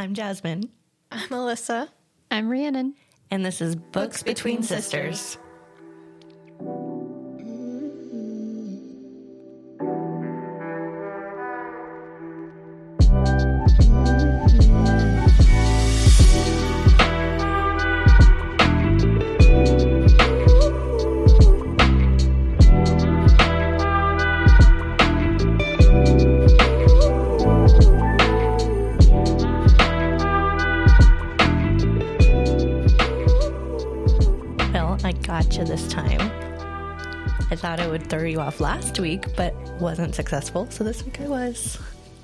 I'm Jasmine, I'm Alyssa. I'm Rhiannon. and this is Books, Between, Sisters. Well, off last week, but wasn't successful, so this week I was.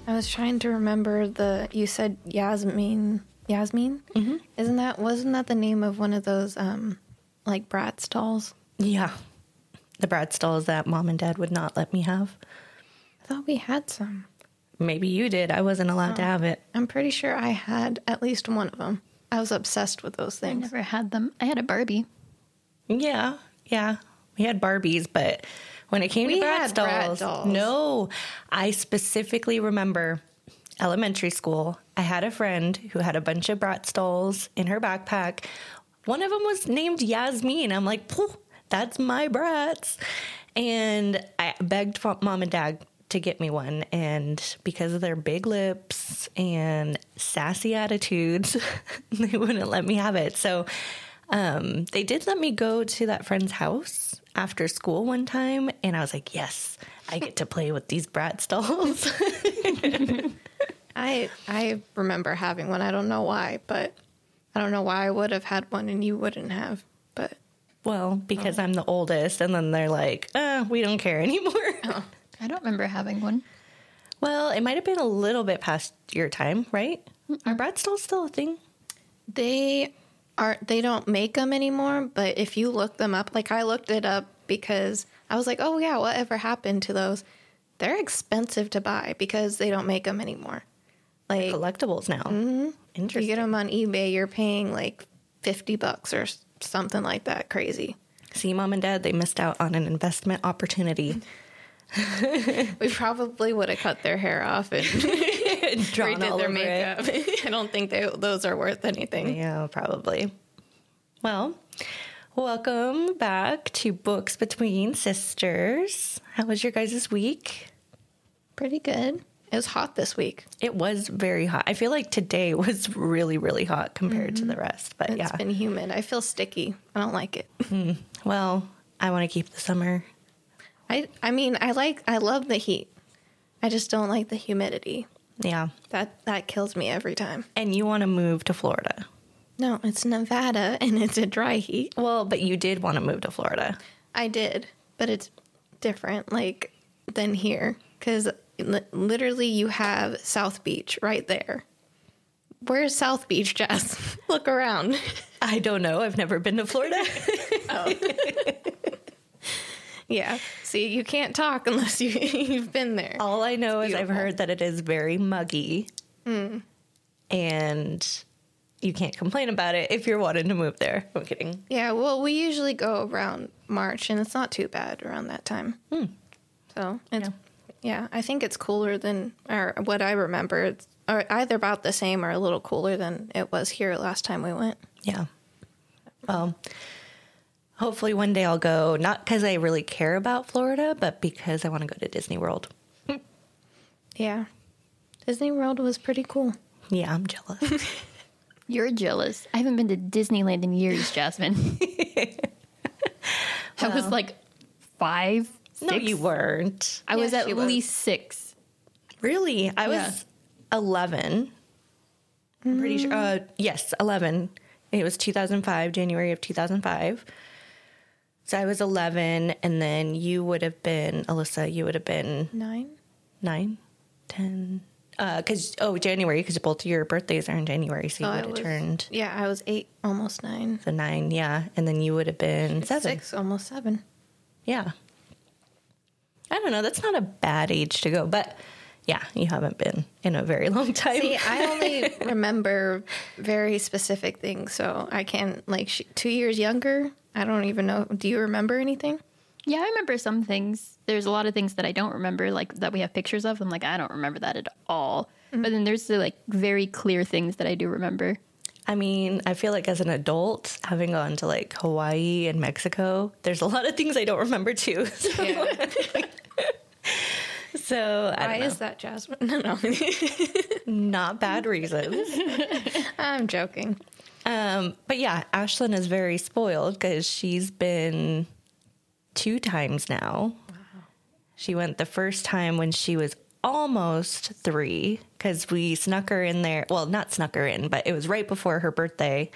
I was trying to remember the. You said Yasmin. Yasmin? Mm-hmm. Isn't that wasn't that the name of one of those um like Bratz dolls? Yeah. The Bratz dolls that mom and dad would not let me have. I thought we had some. Maybe you did. I wasn't allowed to have it. I'm pretty sure I had at least one of them. I was obsessed with those things. I never had them. I had a Barbie. Yeah, yeah. We had Barbies, but when it came We to Bratz Brat dolls, dolls. no. I specifically remember elementary school. I had a friend who had a bunch of Bratz dolls in her backpack. One of them was named Yasmin. I'm like, that's my Bratz. And I begged mom and dad to get me one. And because of their big lips and sassy attitudes, they wouldn't let me have it. So um, they did let me go to that friend's house after school one time. And I was like, yes, I get to play with these Bratz dolls. I I remember having one. I don't know why, but I don't know why I would have had one and you wouldn't have. But well, because I'm the oldest. And then they're like, uh, we don't care anymore. I don't remember having one. Well, it might have been a little bit past your time, right? Are Bratz dolls still a thing? they are they don't make them anymore. But if you look them up, like I looked it up because I was like, oh yeah, whatever happened to those? They're expensive to buy because they don't make them anymore. Like Collectibles now. Mm-hmm. you get them on eBay, you're paying like fifty bucks or something like that. Crazy. See, mom and dad, they missed out on an investment opportunity. We probably would have cut their hair off and redid all their over it. makeup. I don't think they, those are worth anything. Yeah, probably. Well, welcome back to Books Between Sisters. How was your guys' week? Pretty good. It was hot this week. It was very hot. I feel like today was really, really hot compared to mm-hmm. the rest. But It's yeah. been humid. I feel sticky. I don't like it. Hmm. well, I want to keep the summer. I I mean, I like I love the heat. I just don't like the humidity. Yeah. That that kills me every time. And you want to move to Florida. No, it's Nevada and it's a dry heat. Well, but you did want to move to Florida. I did, but it's different like than here cuz literally you have South Beach right there. Where's South Beach, Jess? Look around. I don't know. I've never been to Florida. Oh. yeah. See, you can't talk unless you you've been there. All I know is I've heard that it is very muggy. Mm. And you can't complain about it if you're wanting to move there. I'm kidding. Yeah, well, we usually go around March, and it's not too bad around that time. Hmm. So it's yeah. I think it's cooler than or what I remember. It's or either about the same or a little cooler than it was here last time we went. Yeah. Well, hopefully one day I'll go, not because I really care about Florida, but because I want to go to Disney World. Yeah, Disney World was pretty cool. Yeah, I'm jealous. You're jealous. I haven't been to Disneyland in years, Jasmine. I was like five. no, you weren't. I was at she was. least six. Really? I Yeah. was 11. I'm pretty sure. Uh, yes, 11. It was 2005, January of 2005. So I was 11, and then you would have been, Alyssa, you would have been Nine. nine, ten. Uh, because, oh, January, because both of your birthdays are in January, so you Oh, would have was- turned Yeah, I was eight, almost nine. the nine, yeah. And then you would have been seven. Six, almost seven. Yeah. I don't know. That's not a bad age to go, but yeah, you haven't been in a very long time. See, I only remember very specific things, so I can't like sh- two years younger. I don't even know. Do you remember anything? Yeah, I remember some things. There's a lot of things that I don't remember, like that we have pictures of. I'm like, I don't remember that at all. Mm-hmm. But then there's the like very clear things that I do remember. I mean, I feel like as an adult, having gone to like Hawaii and Mexico, there's a lot of things I don't remember too. So, Yeah. so I Why don't know. is that, Jasmine? No, no. not bad reasons. I'm joking. Um, but yeah, Ashlyn is very spoiled because she's been two times now. She went the first time when she was almost three because we snuck her in there. Well, not snuck her in, but it was right before her birthday.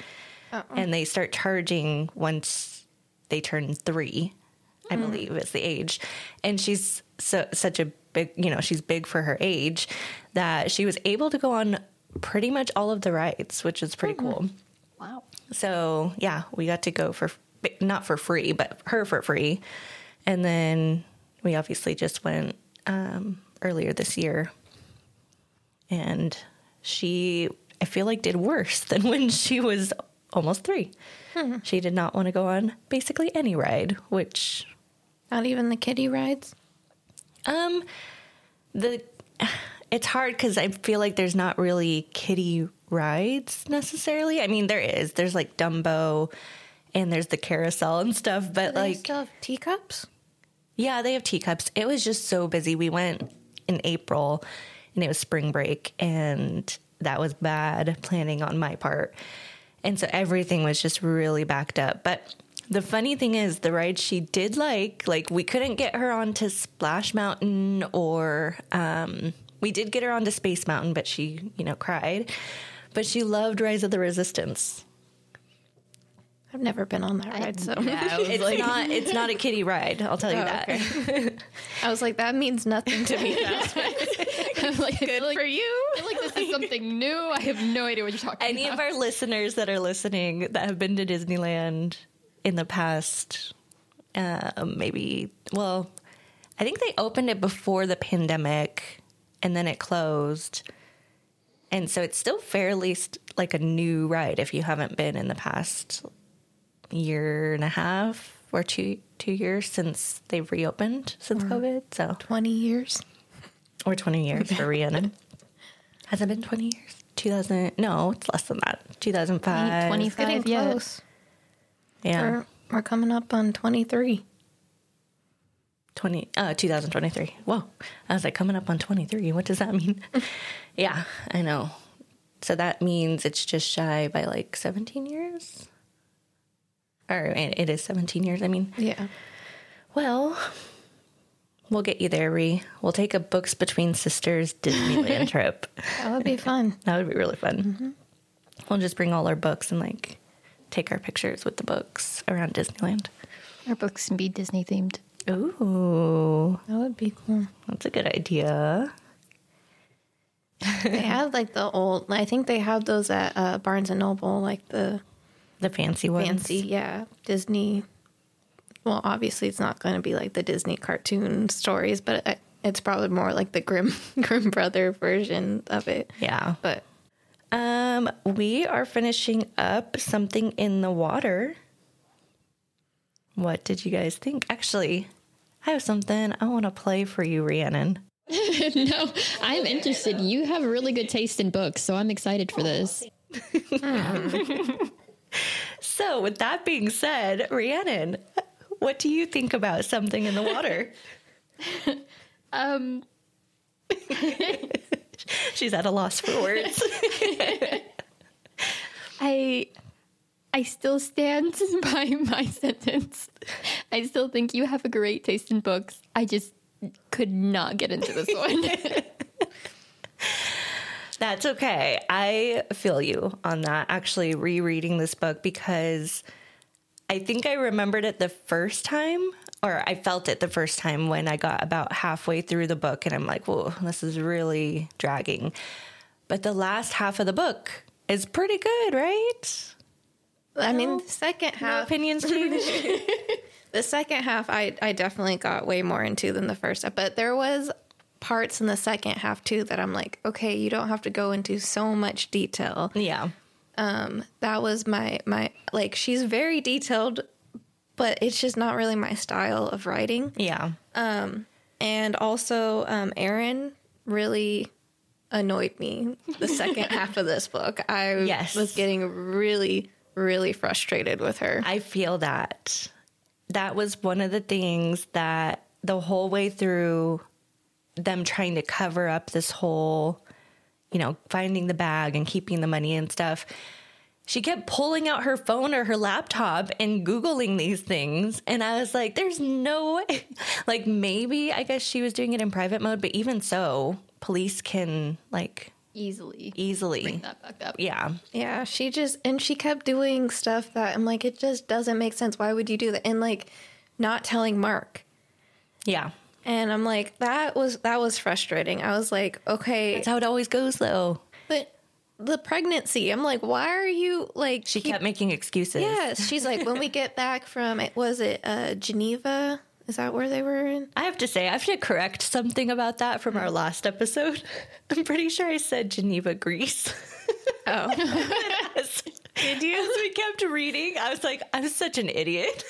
And they start charging once they turn three, I believe is the age. And she's so, such a big, you know, she's big for her age that she was able to go on pretty much all of the rides, which is pretty cool. Wow. So yeah, we got to go for not for free, but her for free, and then we obviously just went um, earlier this year, and she I feel like did worse than when she was almost three. She did not want to go on basically any ride, which Not even the kiddie rides. um the it's hard because I feel like there's not really kiddie rides necessarily. I mean, there is. There's like Dumbo, and there's the carousel and stuff. But They like, still have teacups. yeah, they have teacups. It was just so busy. We went in April, and it was spring break, and that was bad planning on my part. And so everything was just really backed up. But the funny thing is, the ride she did like, like we couldn't get her onto Splash Mountain or um, we did get her onto Space Mountain, but she, you know, cried. But she loved Rise of the Resistance. I've never been on that ride, so It's not. It's not a kiddie ride. I'll tell you Oh, that. okay. I was like, that means nothing to me. I'm like, Good like, for you. I feel like this is something new. I have no idea what you're talking Any about. of our listeners that are listening that have been to Disneyland in the past, uh, maybe, well, I think they opened it before the pandemic and then it closed. And so it's still fairly st- like a new ride if you haven't been in the past year and a half or two two years since they've reopened since COVID. So 20 years. or 20 years for Rhiannon. Has it been 20 years? 2000, no, it's less than that. 2005. 25 Getting yeah. close. Yeah. We're, we're coming up on 23. 20, uh, 2023. Whoa. I was like, coming up on 23. What does that mean? yeah, I know. So that means it's just shy by like 17 years? Or it is 17 years, I mean. Yeah. Well, we'll get you there, Ree. We'll take a Books Between Sisters Disneyland trip. That would be fun. That would be really fun. We'll just bring all our books and like take our pictures with the books around Disneyland. Our books can be Disney themed. Ooh, That would be cool. that's a good idea. They have like the old, I think they have those at uh, Barnes and Noble, like the The fancy ones. fancy, yeah, Disney. Well, obviously, it's not going to be like the Disney cartoon stories, but it, it's probably more like the Grim Grimm brother version of it. Yeah. But Um, we are finishing up something in the water. What did you guys think? Actually, I have something I want to play for you, Rhiannon. no, I'm interested. You have really good taste in books, so I'm excited for this. So, with that being said, Rhiannon, what do you think about something in the water? Um, She's at a loss for words. I I still stand by my sentence. I still think you have a great taste in books. I just could not get into this one. That's okay. I feel you on that. Actually, rereading this book because I think I remembered it the first time, or I felt it the first time when I got about halfway through the book, and I'm like, whoa, this is really dragging. But the last half of the book is pretty good, right? I mean, the second No half, opinions change. the second half, I I definitely got way more into than the first. half. But there was parts in the second half too that I'm like, okay, you don't have to go into so much detail. yeah. that was my my like she's very detailed but it's just not really my style of writing. Yeah. And also, um, Erin really annoyed me the second half of this book. I Yes. was getting really, really frustrated with her. I feel that. That was one of the things that the whole way through them trying to cover up this whole, you know, finding the bag and keeping the money and stuff. She kept pulling out her phone or her laptop and Googling these things. And I was like, there's no way. Like, maybe I guess she was doing it in private mode, but even so, police can, like, Easily easily. bring that back up. Yeah. Yeah, she just and she kept doing stuff that I'm like, it just doesn't make sense. Why would you do that? And like not telling Mark. Yeah. And I'm like, that was that was frustrating. I was like, okay, That's how it always goes, though. but the pregnancy. I'm like, why are you like? She keep- kept making excuses. Yes, she's like, when we get back from was it uh, Geneva? Is that where they were in? I have to say, I have to correct something about that from our last episode. I'm pretty sure I said Geneva, Greece. Oh, Did you? As we kept reading, I was like, I'm such an idiot.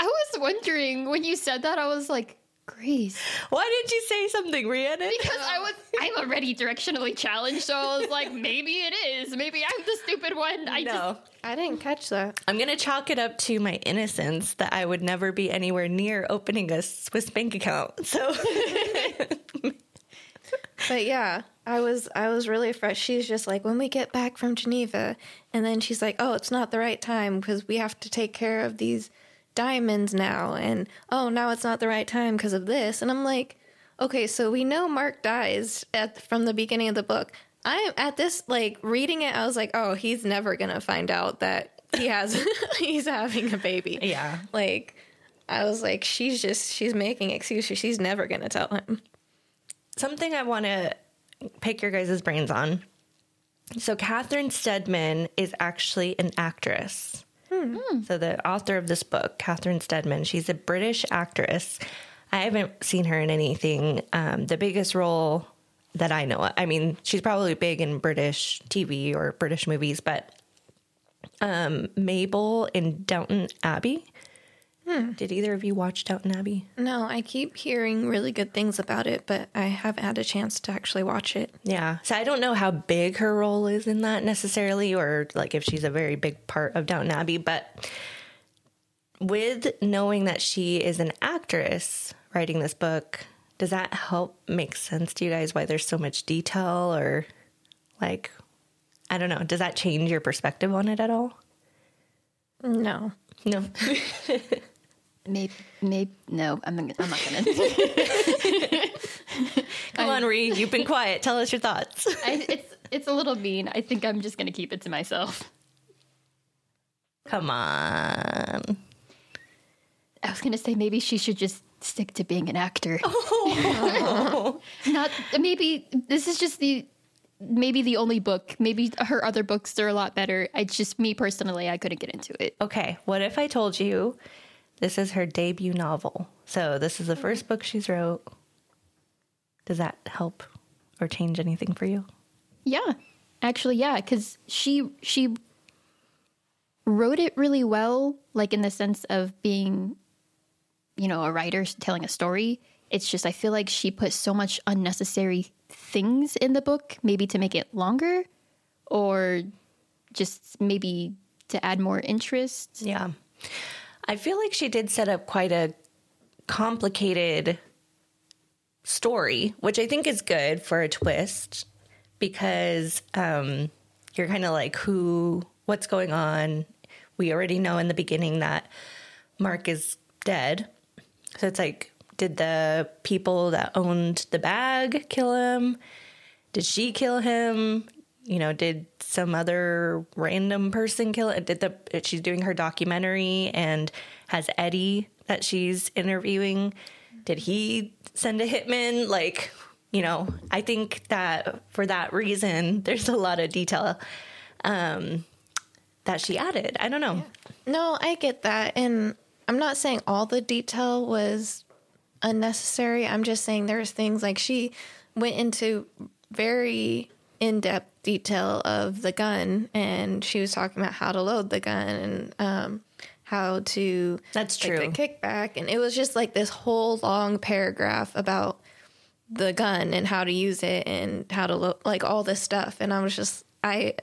I was wondering when you said that, I was like, Greece. Why didn't you say something, Rhiannon? Because I was I'm already directionally challenged, so I was like, maybe it is. Maybe I'm the stupid one. I no. I didn't catch that. I'm going to chalk it up to my innocence that I would never be anywhere near opening a Swiss bank account. So, But yeah, I was I was really fresh. She's just like, when we get back from Geneva, and then she's like, oh, it's not the right time because we have to take care of these diamonds now, and oh, now it's not the right time because of this. And I'm like, okay, so we know Mark dies at from the beginning of the book. I am at this like reading it. I was like, oh, he's never gonna find out that he has he's having a baby. yeah. Like, I was like, she's just she's making excuses. She's never gonna tell him. something I want to pick your guys' brains on. So, Catherine Steadman is actually an actress. So, the author of this book, Catherine Steadman, she's a British actress. I haven't seen her in anything. Um, the biggest role that I know, of, I mean, she's probably big in British TV or British movies, but um, Mabel in Downton Abbey. Hmm. Did either of you watch Downton Abbey? No, I keep hearing really good things about it, but I haven't had a chance to actually watch it. Yeah. So I don't know how big her role is in that necessarily, or like if she's a very big part of Downton Abbey, but with knowing that she is an actress writing this book, does that help make sense to you guys why there's so much detail or like, I don't know, does that change your perspective on it at all? No. No. Maybe, maybe no. I'm not, I'm not gonna. Come on, Ree, you've been quiet. Tell us your thoughts. I, it's it's a little mean. I think I'm just gonna keep it to myself. Come on. I was gonna say maybe she should just stick to being an actor. Oh. Not maybe this is just the maybe the only book. Maybe her other books are a lot better. I just me personally, I couldn't get into it. Okay, what if I told you this is her debut novel? So this is the hmm. first book she's wrote. Does that help or change anything for you? Yeah, actually, yeah, because she she wrote it really well, like in the sense of being, you know, a writer telling a story. It's just I feel like she put so much unnecessary things in the book, maybe to make it longer, or just maybe to add more interest. Yeah. I feel like she did set up quite a complicated story, which I think is good for a twist because um, you're kind of like, who, what's going on? We already know in the beginning that Mark is dead. So it's like, did the people that owned the bag kill him? Did she kill him? You know, did some other random person kill it? Did the she's doing her documentary and has Eddie that she's interviewing? Did he send a hitman? Like, you know, I think that for that reason, there's a lot of detail um, that she added. I don't know. No, I get that. And I'm not saying all the detail was unnecessary. I'm just saying there's things like she went into very in depth detail of the gun and she was talking about how to load the gun and um, how to That's like, true. the kickback, and it was just like this whole long paragraph about the gun and how to use it and how to look like all this stuff. And I was just I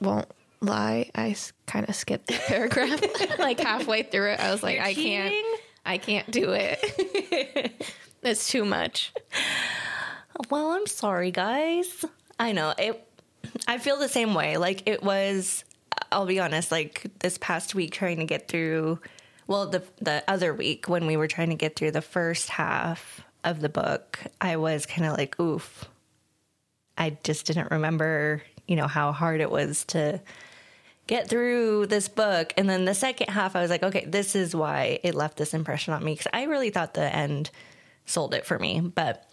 won't lie, I kind of skipped the paragraph like halfway through it. I was like, You're I can't. I can't do it. it's too much. Well, I'm sorry, guys. I know it. I feel the same way. Like it was. I'll be honest. Like this past week, trying to get through. Well, the the other week when we were trying to get through the first half of the book, I was kind of like, oof. I just didn't remember, you know, how hard it was to get through this book. And then the second half, I was like, okay, this is why it left this impression on me because I really thought the end sold it for me, but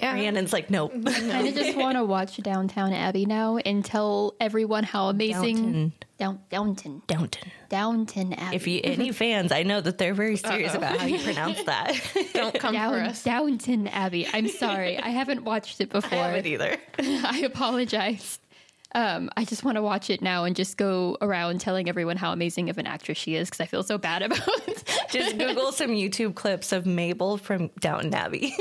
Yeah. Rhiannon's like, nope. kind of just want to watch Downtown Abbey now and tell everyone how amazing Down Downton Downton. Downton Abbey. If you any fans, I know that they're very serious about how you pronounce that. Don't come for us. Downton Abbey. I'm sorry, I haven't watched it before. either. I apologize. Um, I just want to watch it now and just go around telling everyone how amazing of an actress she is because I feel so bad about it. Just Google some YouTube clips of Mabel from Downton Abbey.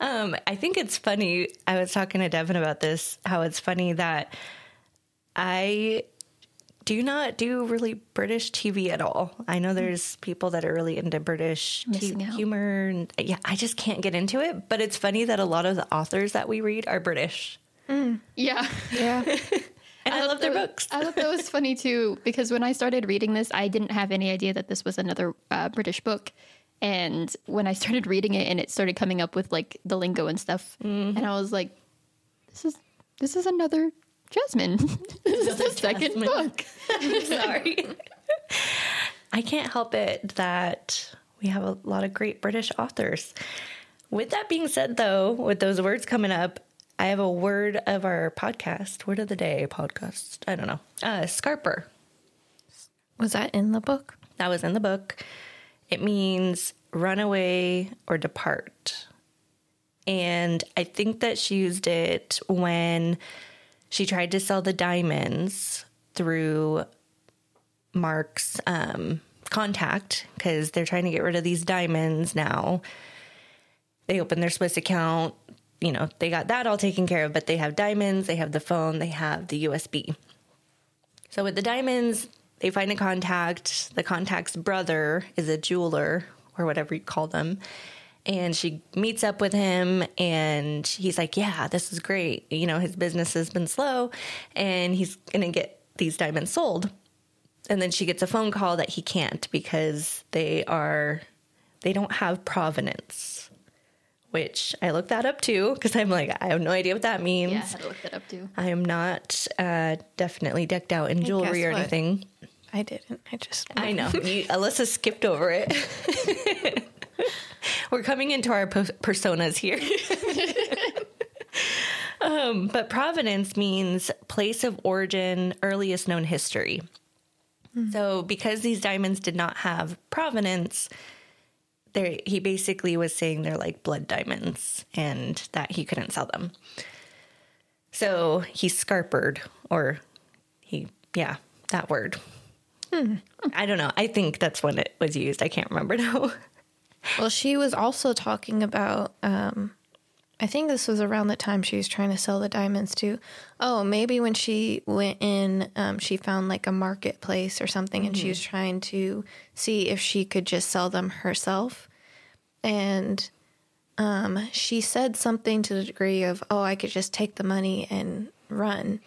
Um, I think it's funny. I was talking to Devin about this. How it's funny that I do not do really British TV at all. I know there's people that are really into British t- humor, and yeah, I just can't get into it. But it's funny that a lot of the authors that we read are British, yeah. Yeah. and I, love their that- books. I thought that was funny too because when I started reading this, I didn't have any idea that this was another uh, British book. And when I started reading it, and it started coming up with like the lingo and stuff, and I was like, "This is this is another Jasmine. this is the second Jasmine. book." Sorry. I can't help it that we have a lot of great British authors. With that being said, though, with those words coming up, I have a word of our podcast, word of the day podcast. I don't know. Uh, Scarper. Was that in the book? That was in the book. It means run away or depart. And I think that she used it when she tried to sell the diamonds through Mark's um, contact because they're trying to get rid of these diamonds now. They opened their Swiss account. You know, they got that all taken care of, but they have diamonds, they have the phone, they have the USB. So with the diamonds, they find a contact. The contact's brother is a jeweler or whatever you call them. And she meets up with him and he's like, Yeah, this is great. You know, his business has been slow and he's going to get these diamonds sold. And then she gets a phone call that he can't because they are, they don't have provenance, which I looked that up too because I'm like, I have no idea what that means. Yeah, I had to look that up too. I am not uh, definitely decked out in jewelry or what? I didn't. I just. I know. You, Alyssa skipped over it. We're coming into our po- personas here. um, but provenance means place of origin, earliest known history. So, because these diamonds did not have provenance, there he basically was saying they're like blood diamonds and that he couldn't sell them. So he scarpered, or he, yeah, that word. I don't know. I think that's when it was used. I can't remember now. Well, she was also talking about. Um, I think this was around the time she was trying to sell the diamonds to. Oh, maybe when she went in, um, she found like a marketplace or something, and she was trying to see if she could just sell them herself. And um, she said something to the degree of, "Oh, I could just take the money and run."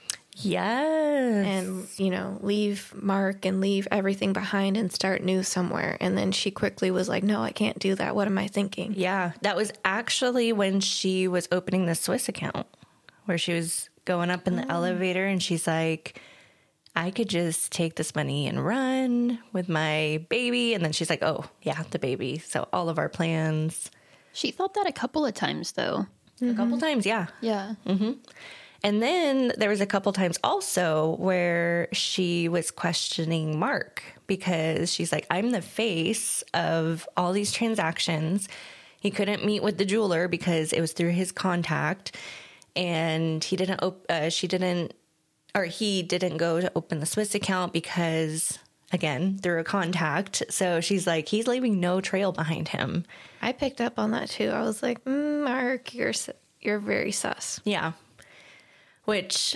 Yes. and you know leave mark and leave everything behind and start new somewhere and then she quickly was like no i can't do that what am i thinking yeah, that was actually when she was opening the Swiss account, where she was going up in the oh. elevator and she's like, I could just take this money and run with my baby. And then she's like, oh, yeah, the baby. So all of our plans. She thought that a couple of times though. A couple mm-hmm. times, yeah. Yeah. Mm-hmm. And then there was a couple times also where she was questioning Mark because she's like, I'm the face of all these transactions. He couldn't meet with the jeweler because it was through his contact, and he didn't. Op- uh, she didn't, or he didn't go to open the Swiss account because, again, through a contact. So she's like, he's leaving no trail behind him. I picked up on that too. I was like, mm, Mark, you're you're very sus. Yeah. Which,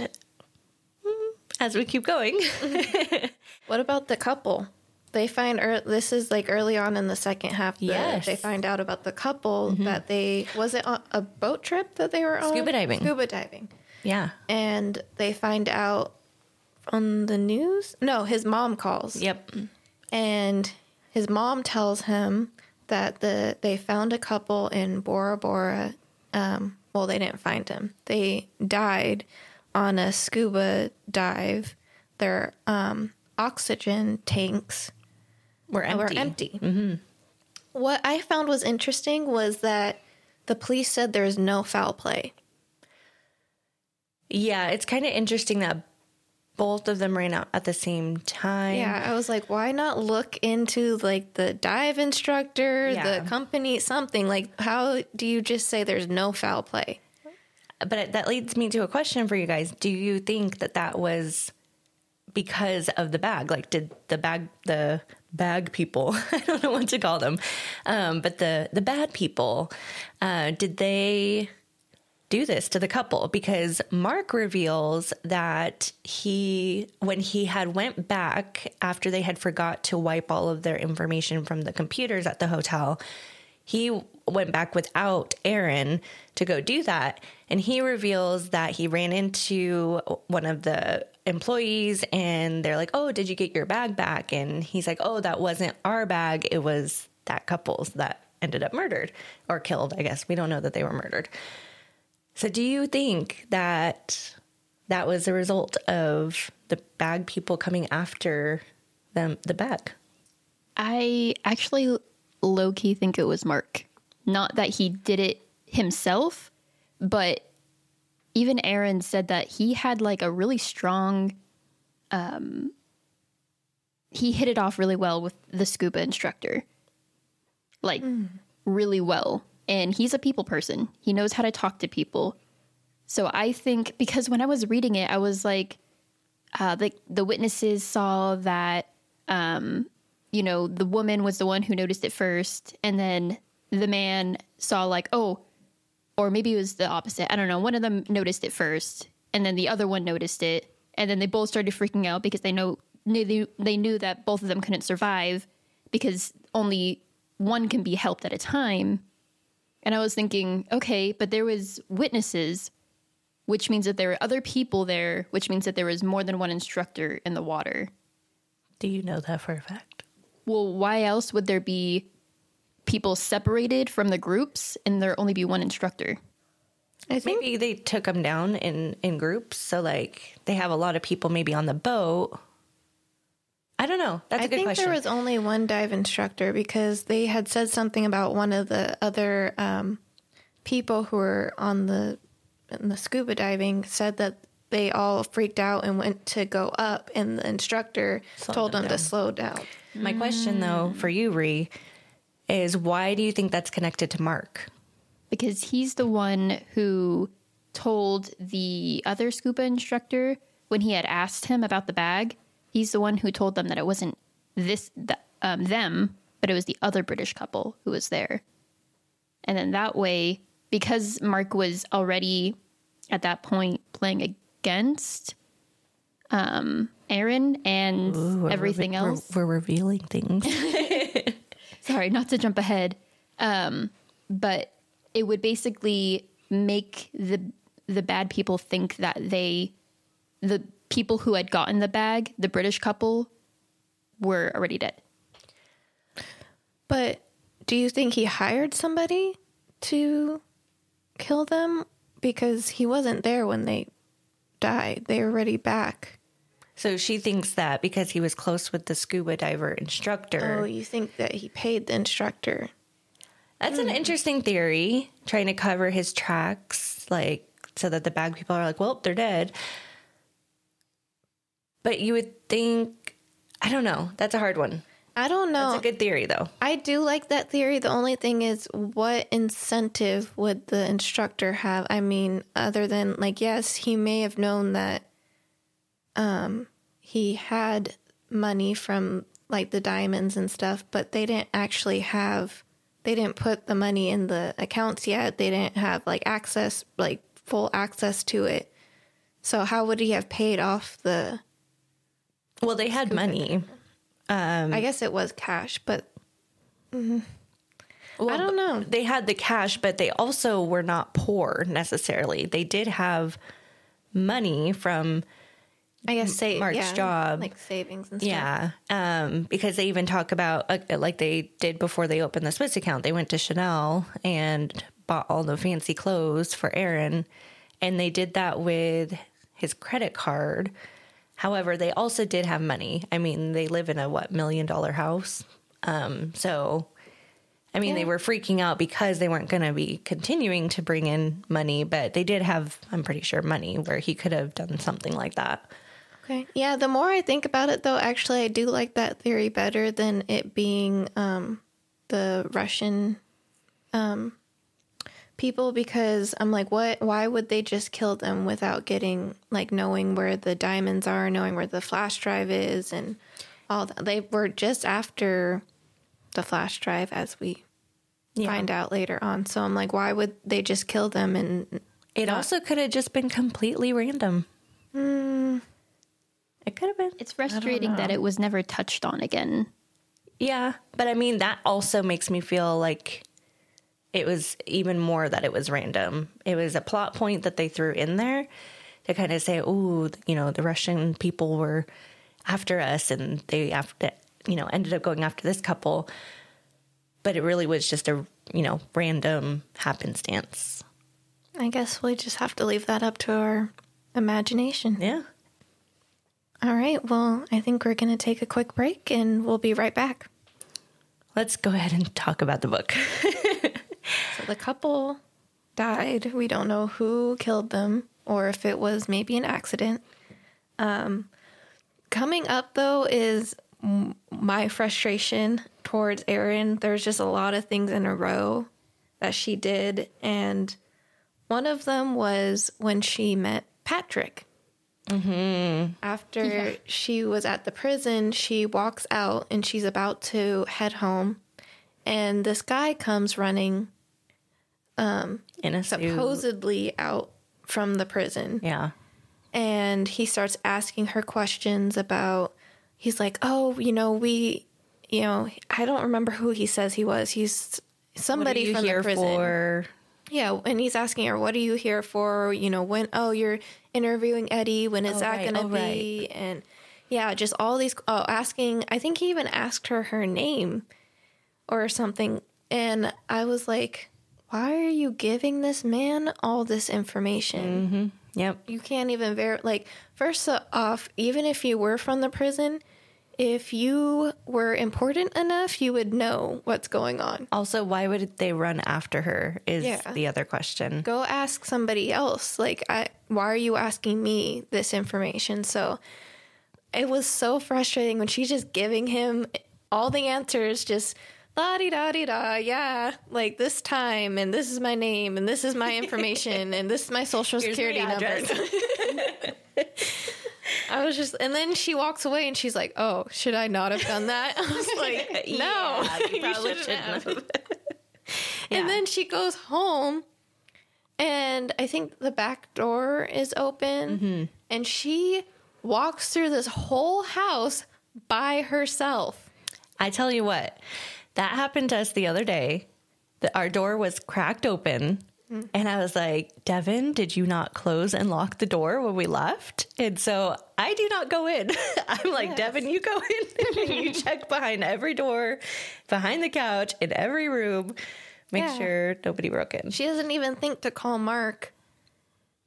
mm, as we keep going, What about the couple? They find ear this is like early on in the second half. that Yes. Mm-hmm. they find out about the couple that they was it on a boat trip that they were on Scuba diving. Scuba diving, yeah. and they find out on the news. No, his mom calls. Yep. and his mom tells him that the they found a couple in Bora Bora. Um, well, they didn't find him. They died on a scuba dive. Their um, oxygen tanks We're empty. were empty. What I found was interesting was that the police said there's no foul play. Yeah, it's kind of interesting that both of them ran out at the same time. Yeah, I was like, why not look into like the dive instructor, Yeah. the company, something like how do you just say there's no foul play? But that leads me to a question for you guys. Do you think that that was because of the bag? Like, did the bag, the bag people, I don't know what to call them, um, but the, the bad people, uh, did they do this to the couple? Because Mark reveals that he, when he had went back after they had forgot to wipe all of their information from the computers at the hotel, he went back without Erin to go do that. And he reveals that he ran into one of the employees and they're like, Oh, did you get your bag back? And he's like, Oh, that wasn't our bag. It was that couple's that ended up murdered or killed, I guess. We don't know that they were murdered. So do you think that that was a result of the bag people coming after them the bag? I actually low key think it was Mark. Not that he did it himself, but even Erin said that he had like a really strong um he hit it off really well with the scuba instructor. Like really well. And he's a people person. He knows how to talk to people. So I think because when I was reading it, I was like uh, the the witnesses saw that um, you know, the woman was the one who noticed it first, and then the man saw like, oh, or maybe it was the opposite. I don't know. One of them noticed it first, and then the other one noticed it, and then they both started freaking out because they know knew they, they knew that both of them couldn't survive because only one can be helped at a time. And I was thinking, okay, but there was witnesses, which means that there were other people there, which means that there was more than one instructor in the water. Do you know that for a fact? well, why else would there be people separated from the groups and there only be one instructor? I think Maybe they took them down in in groups, so like they have a lot of people maybe on the boat. I don't know. That's a I good think question. there was only one dive instructor because they had said something about one of the other um, people who were on the in the scuba diving said that they all freaked out and went to go up, and the instructor Slowed told them them to slow down. My question though for you, Ree, is why do you think that's connected to Mark? Because he's the one who told the other scuba instructor when he had asked him about the bag, he's the one who told them that it wasn't this th- um, them, but it was the other British couple who was there. And then that way, because Mark was already at that point playing against um, Erin and Ooh, everything reve- we're- else. We're, revealing things. sorry, not to jump ahead. Um, but it would basically make the the bad people think that they the people who had gotten the bag, the British couple, were already dead. But do you think he hired somebody to kill them because he wasn't there when they died? They were already back. so she thinks that because he was close with the scuba diver instructor. Oh, you think that he paid the instructor? That's an hmm. interesting theory, trying to cover his tracks, like so that the bag people are like, well, they're dead. But you would think, I don't know. That's a hard one. I don't know. That's a good theory, though. I do like that theory. The only thing is, what incentive would the instructor have? I mean, other than, like, yes, he may have known that um, he had money from like the diamonds and stuff, but they didn't actually have, they didn't put the money in the accounts yet. They didn't have like access, like full access to it. So how would he have paid off the? Well, they had money. I guess it was cash, but Well, I don't know. They had the cash, but they also were not poor necessarily. They did have money from I guess say Mark's yeah, job. like savings and stuff. yeah, um, because they even talk about uh, like they did before they opened the Swiss account. They went to Chanel and bought all the fancy clothes for Erin, and they did that with his credit card. However, they also did have money. I mean, they live in a what million dollar house, um, so. I mean, they were freaking out because they weren't going to be continuing to bring in money, but they did have, I'm pretty sure, money where he could have done something like that. Okay. Yeah, the more I think about it though, actually I do like that theory better than it being um the Russian um people because I'm like what why would they just kill them without getting like knowing where the diamonds are, knowing where the flash drive is and all that. They were just after the flash drive as we find out later on. So I'm like why would they just kill them and It also could have just been completely random. Hmm. It could have been. It's frustrating that it was never touched on again. Yeah. But I mean, that also makes me feel like it was even more that it was random. It was a plot point that they threw in there to kind of say, oh, you know, the Russian people were after us and they after, you know, ended up going after this couple. But it really was just a, you know, random happenstance. I guess we just have to leave that up to our imagination. Yeah. All right. Well, I think we're going to take a quick break and we'll be right back. Let's go ahead and talk about the book. So the couple died. We don't know who killed them or if it was maybe an accident. Um, coming up, though, is my frustration towards Erin. There's just a lot of things in a row that she did. And one of them was when she met Patrick. After she was at the prison, she walks out and she's about to head home. And this guy comes running Um, In a suit. supposedly out from the prison Yeah. and he starts asking her questions about he's like oh you know we you know i don't remember who he says he was he's somebody from the prison for? yeah and he's asking her what are you here for you know when oh you're interviewing eddie when is Oh, that right. gonna Oh, be and yeah just all these oh asking i think he even asked her her name or something and i was like why are you giving this man all this information mm-hmm. Yep. you can't even ver like first off even if you were from the prison if you were important enough you would know what's going on Also, why would they run after her? Is Yeah. the other question. go ask somebody else like I, why are you asking me this information so it was so frustrating when she's just giving him all the answers just la di da di da yeah like this time and this is my name and this is my information and this is my social Here's my security number. I was just, and then she walks away and she's like, "Oh, should I not have done that?" I was like, "No, Yeah, you probably shouldn't shouldn't have." have. And then she goes home, and I think the back door is open, Mm-hmm. and she walks through this whole house by herself. I tell you what, that happened to us the other day. The, our door was cracked open. Mm. And I was like, Devin, did you not close and lock the door when we left? And so I do not go in. I'm like, Devin, you go in. And you check behind every door, behind the couch, in every room. Make Yeah. sure nobody broke in. She doesn't even think to call Mark.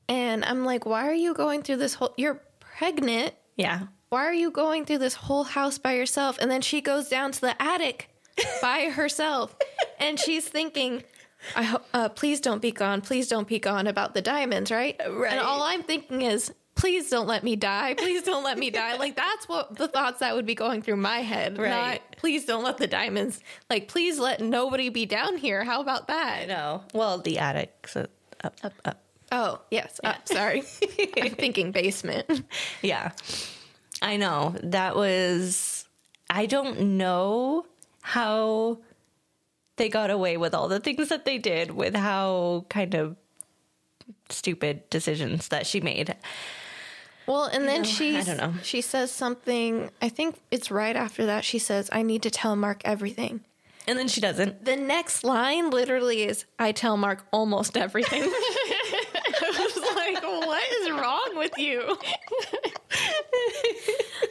And I'm like, "Why are you going through this whole? You're pregnant." Yeah. why are you going through this whole house by yourself? And then she goes down to the attic by herself. And she's thinking, I ho- uh, please don't be gone. Please don't be gone about the diamonds, right? Right. And all I'm thinking is, please don't let me die. Please don't let me die. Like that's what the thoughts that would be going through my head. Right. Not, please don't let the diamonds. Like, please let nobody be down here. How about that? No. Well, the attic. So up, up, up. Oh, yes. Uh, sorry. I'm thinking basement. Yeah. I know. That was, I don't know how they got away with all the things that they did with how kind of stupid decisions that she made. Well, and then she I don't know. she says something, I think it's right after that she says, "I need to tell Mark everything." And then she doesn't. The next line literally is, "I tell Mark almost everything." Like, "What is wrong with you?"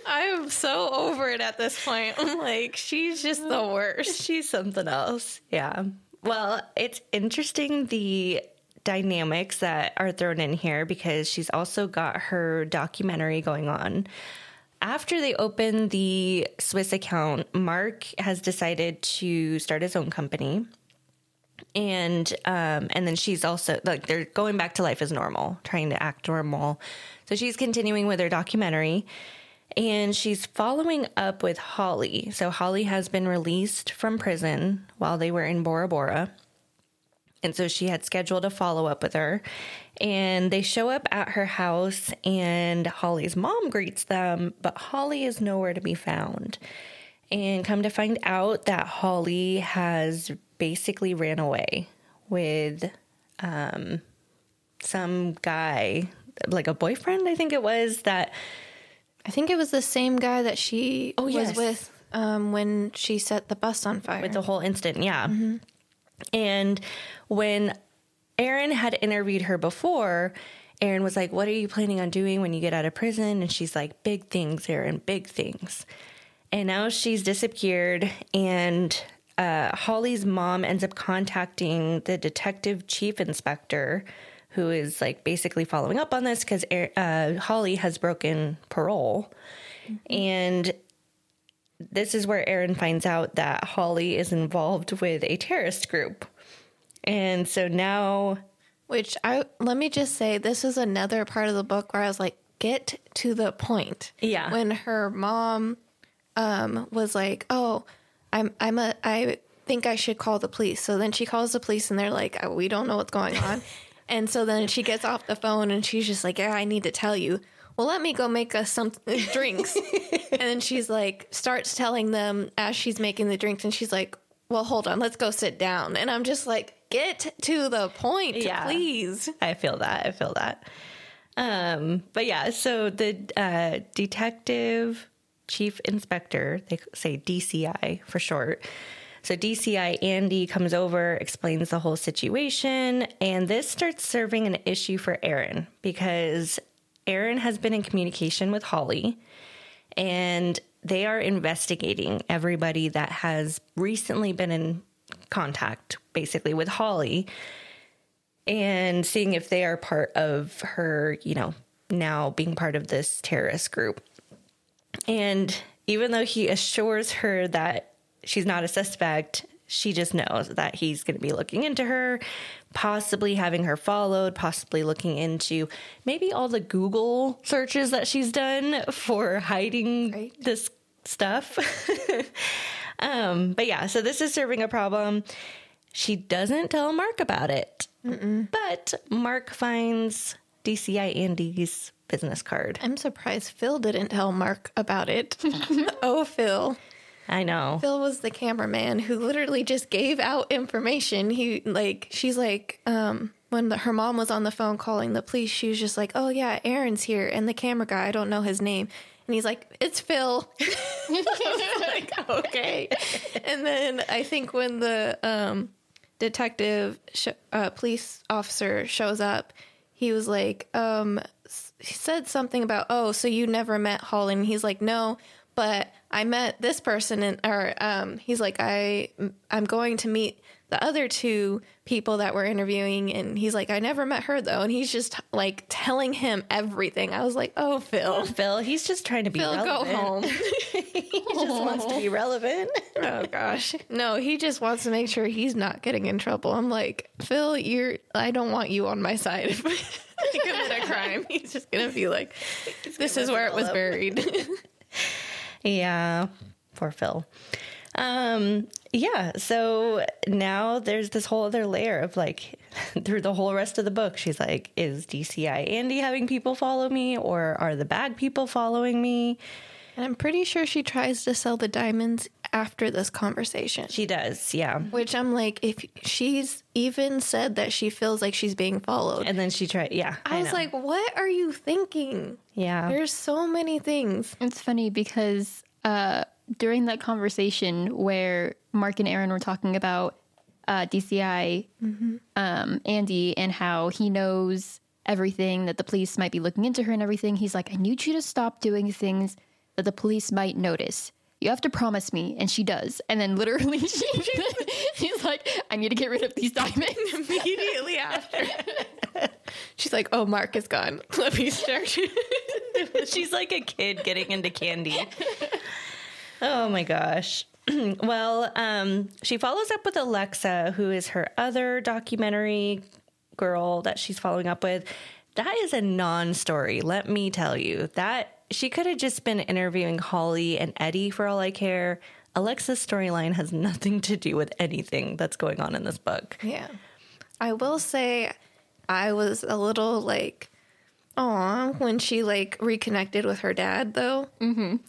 I'm so over it at this point. I'm like, she's just the worst. She's something else. Yeah. Well, it's interesting the dynamics that are thrown in here because she's also got her documentary going on. After they open the Swiss account, Mark has decided to start his own company. And um, and then she's also like they're going back to life as normal, trying to act normal. So she's continuing with her documentary and she's following up with Holly. So Holly has been released from prison while they were in Bora Bora. And so she had scheduled a follow up with her. And they show up at her house, and Holly's mom greets them, but Holly is nowhere to be found. And come to find out that Holly has basically ran away with um, some guy, like a boyfriend, I think it was, that I think it was the same guy that she Oh, was yes. with um, when she set the bus on fire. with the whole incident. Yeah. And when Erin had interviewed her before, Erin was like, What are you planning on doing when you get out of prison? And she's like, Big things, Erin, big things. And now she's disappeared, and uh, Holly's mom ends up contacting the detective chief inspector, who is like basically following up on this because uh, Holly has broken parole. And this is where Erin finds out that Holly is involved with a terrorist group. And so now, Which I let me just say, this is another part of the book where I was like, get to the point. Yeah. When her mom um, was like, "Oh, I'm I'm a I think I should call the police." So then she calls the police, and they're like, oh, "We don't know what's going on." and so then she gets off the phone, and she's just like, "Yeah, I need to tell you." Well, let me go make us some drinks. and then she's like, starts telling them as she's making the drinks, and she's like, "Well, hold on, let's go sit down." And I'm just like, "Get to the point, Yeah. please." I feel that. I feel that. Um, but yeah, so the uh, detective chief inspector, they say DCI for short. So DCI Andy comes over, explains the whole situation, and this starts serving an issue for Erin because Erin has been in communication with Holly and they are investigating everybody that has recently been in contact basically with Holly and seeing if they are part of her, you know, now being part of this terrorist group. And even though he assures her that she's not a suspect, she just knows that he's going to be looking into her, possibly having her followed, possibly looking into maybe all the Google searches that she's done for hiding Right. this stuff. um, but yeah, so this is serving a problem. She doesn't tell Mark about it, but Mark finds DCI Andy's business card. I'm surprised Phil didn't tell Mark about it. oh, Phil. I know. Phil was the cameraman who literally just gave out information. He like she's like um when the, her mom was on the phone calling the police, she was just like, "Oh yeah, Erin's here and the camera guy, I don't know his name." And he's like, "It's Phil." Like, "Okay." And then I think when the um detective sh- uh, police officer shows up, he was like, um he said something about, "Oh, so you never met Holly?" And he's like, "No, but I met this person and or um he's like I I'm going to meet the other two people that we're interviewing and he's like I never met her though and he's just like telling him everything. I was like, "Oh, Phil. Oh, Phil, he's just trying to be Phil, go relevant. home." he just wants to be relevant. oh gosh. No, he just wants to make sure he's not getting in trouble. I'm like, "Phil, you're I don't want you on my side." If I commit a crime, he's just to be like, "This is where it was buried." Yeah, poor Phil. Um, yeah, so now there's this whole other layer of like through the whole rest of the book, she's like, is DCI Andy having people follow me or are the bad people following me? And I'm pretty sure she tries to sell the diamonds after this conversation. She does, yeah. Which I'm like, if she's even said that she feels like she's being followed. And then she tried, yeah. I, was know. like, what are you thinking? yeah. There's so many things. It's funny because uh, during that conversation where Mark and Erin were talking about uh, DCI um, Andy and how he knows everything that the police might be looking into her and everything, he's like, I need you to stop doing things that the police might notice. You have to promise me, and she does. And then literally, she, he's like, "I need to get rid of these diamonds." Immediately after. she's like, oh, Mark is gone. Let me start. She's like a kid getting into candy. Oh my gosh. well, um, she follows up with Alexa, who is her other documentary girl that she's following up with. That is a non story, let me tell you. That she could have just been interviewing Holly and Eddie for all I care. Alexa's storyline has nothing to do with anything that's going on in this book. yeah. I will say, I was a little like, aw, when she like reconnected with her dad, though.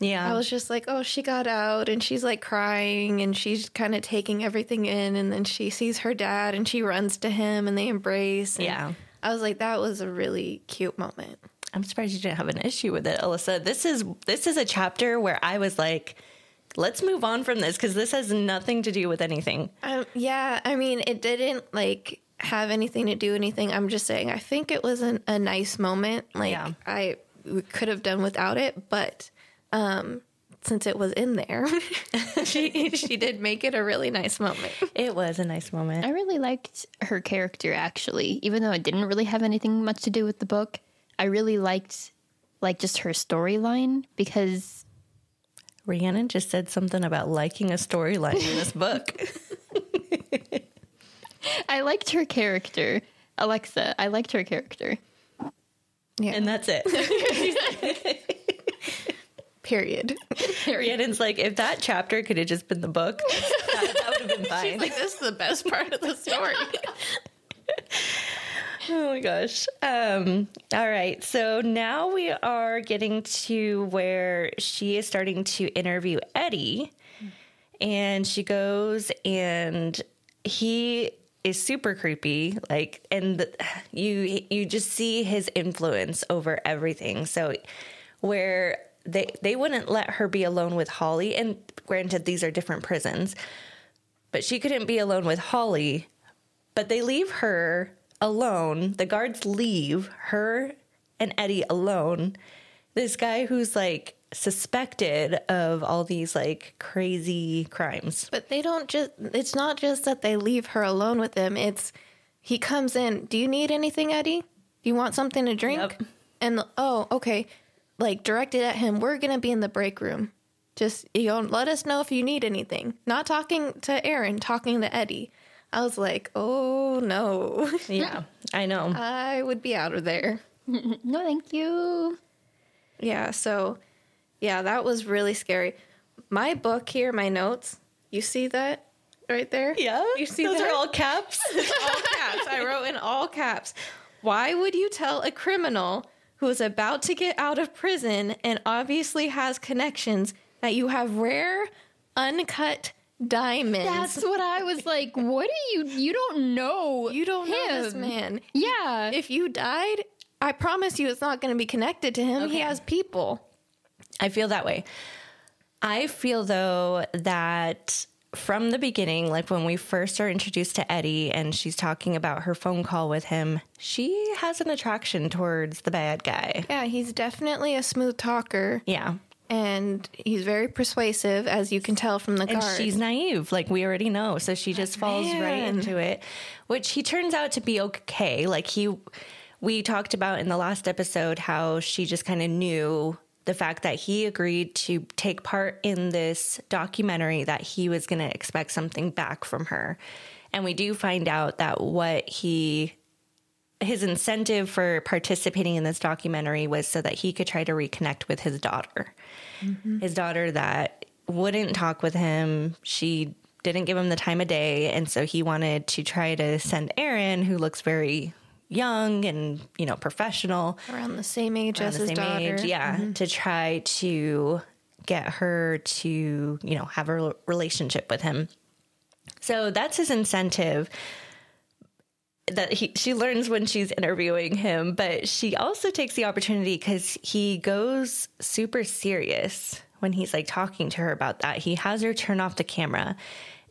Yeah. I was just like, oh, she got out and she's like crying and she's kind of taking everything in. And then she sees her dad and she runs to him and they embrace. and Yeah. I was like, that was a really cute moment. I'm surprised you didn't have an issue with it, Alyssa. This is this is a chapter where I was like, let's move on from this because this has nothing to do with anything. Um, yeah, I mean, it didn't like have anything to do anything. I'm just saying, I think it was an, a nice moment. Like Yeah. I could have done without it, but um, since it was in there, she she did make it a really nice moment. It was a nice moment. I really liked her character actually, even though it didn't really have anything much to do with the book. I really liked like just her storyline because Rhiannon just said something about liking a storyline in this book. I liked her character. Alexa, I liked her character. Yeah, and that's it. period. Rhiannon's like, if that chapter could have just been the book, that, that would have been fine. She's like this is the best part of the story. Oh my gosh. Um, all right. So now we are getting to where she is starting to interview Eddie. And she goes and he is super creepy like and the, you you just see his influence over everything so where they they wouldn't let her be alone with Holly and granted these are different prisons but she couldn't be alone with Holly but they leave her alone. The guards leave her and Eddie alone. This guy who's like suspected of all these like crazy crimes. But they don't just, it's not just that they leave her alone with him. It's, he comes in, do you need anything, Eddie? Do you want something to drink? Yep. And, the, oh, okay. Like directed at him, we're going to be in the break room. Just, you know, let us know if you need anything. Not talking to Erin, talking to Eddie. I was like, oh no. Yeah, I know. I would be out of there. No, thank you. Yeah, so yeah, that was really scary. My book here, my notes, you see that right there? yeah, You see those that? are all caps. all caps. I wrote in all caps. Why would you tell a criminal who is about to get out of prison and obviously has connections that you have rare, uncut diamonds? That's what I was like. What do you? You don't know. you don't know this man. Yeah. If you died, I promise you it's not going to be connected to him. He has people. I feel that way. I feel though that from the beginning, like when we first are introduced to Eddie and she's talking about her phone call with him, she has an attraction towards the bad guy. Yeah, he's definitely a smooth talker. Yeah. and he's very persuasive, as you can tell from the And she's naive, like we already know. So she oh, just falls right into it, which he turns out to be okay. Like he, we talked about in the last episode how she just kind of knew the fact that he agreed to take part in this documentary that he was going to expect something back from her. And we do find out that what he his incentive for participating in this documentary was so that he could try to reconnect with his daughter. Mm-hmm. His daughter that wouldn't talk with him. She didn't give him the time of day. And so he wanted to try to send Erin, who looks very young and, you know, professional, Around the same age around as the his same daughter. age, yeah, mm-hmm. to try to get her to, you know, have a relationship with him. So that's his incentive that he she learns when she's interviewing him, but she also takes the opportunity because he goes super serious when he's like talking to her about that. He has her turn off the camera,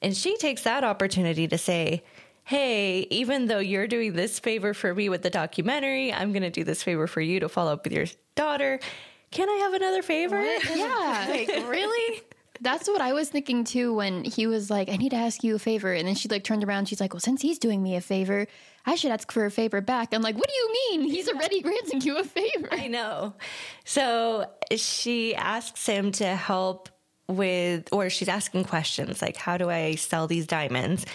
and she takes that opportunity to say, Hey, even though you're doing this favor for me with the documentary, I'm going to do this favor for you to follow up with your daughter. Can I have another favor? Yeah. Like, really? That's what I was thinking too when he was like, I need to ask you a favor. And then she like turned around. She's like, Well, since he's doing me a favor, I should ask for a favor back. I'm like, What do you mean? He's already granting you a favor. I know. So she asks him to help with, or she's asking questions like, how do I sell these diamonds?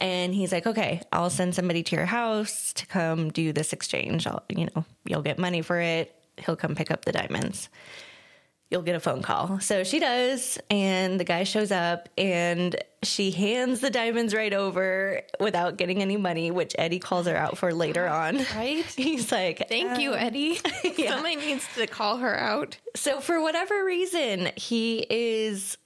And he's like, okay, I'll send somebody to your house to come do this exchange. I'll, you know, you'll get money for it. He'll come pick up the diamonds. You'll get a phone call. So she does, and the guy shows up, and she hands the diamonds right over without getting any money, which Eddie calls her out for later on. Right? He's like, Thank you, um, Eddie. Somebody needs to call her out. So for whatever reason, he is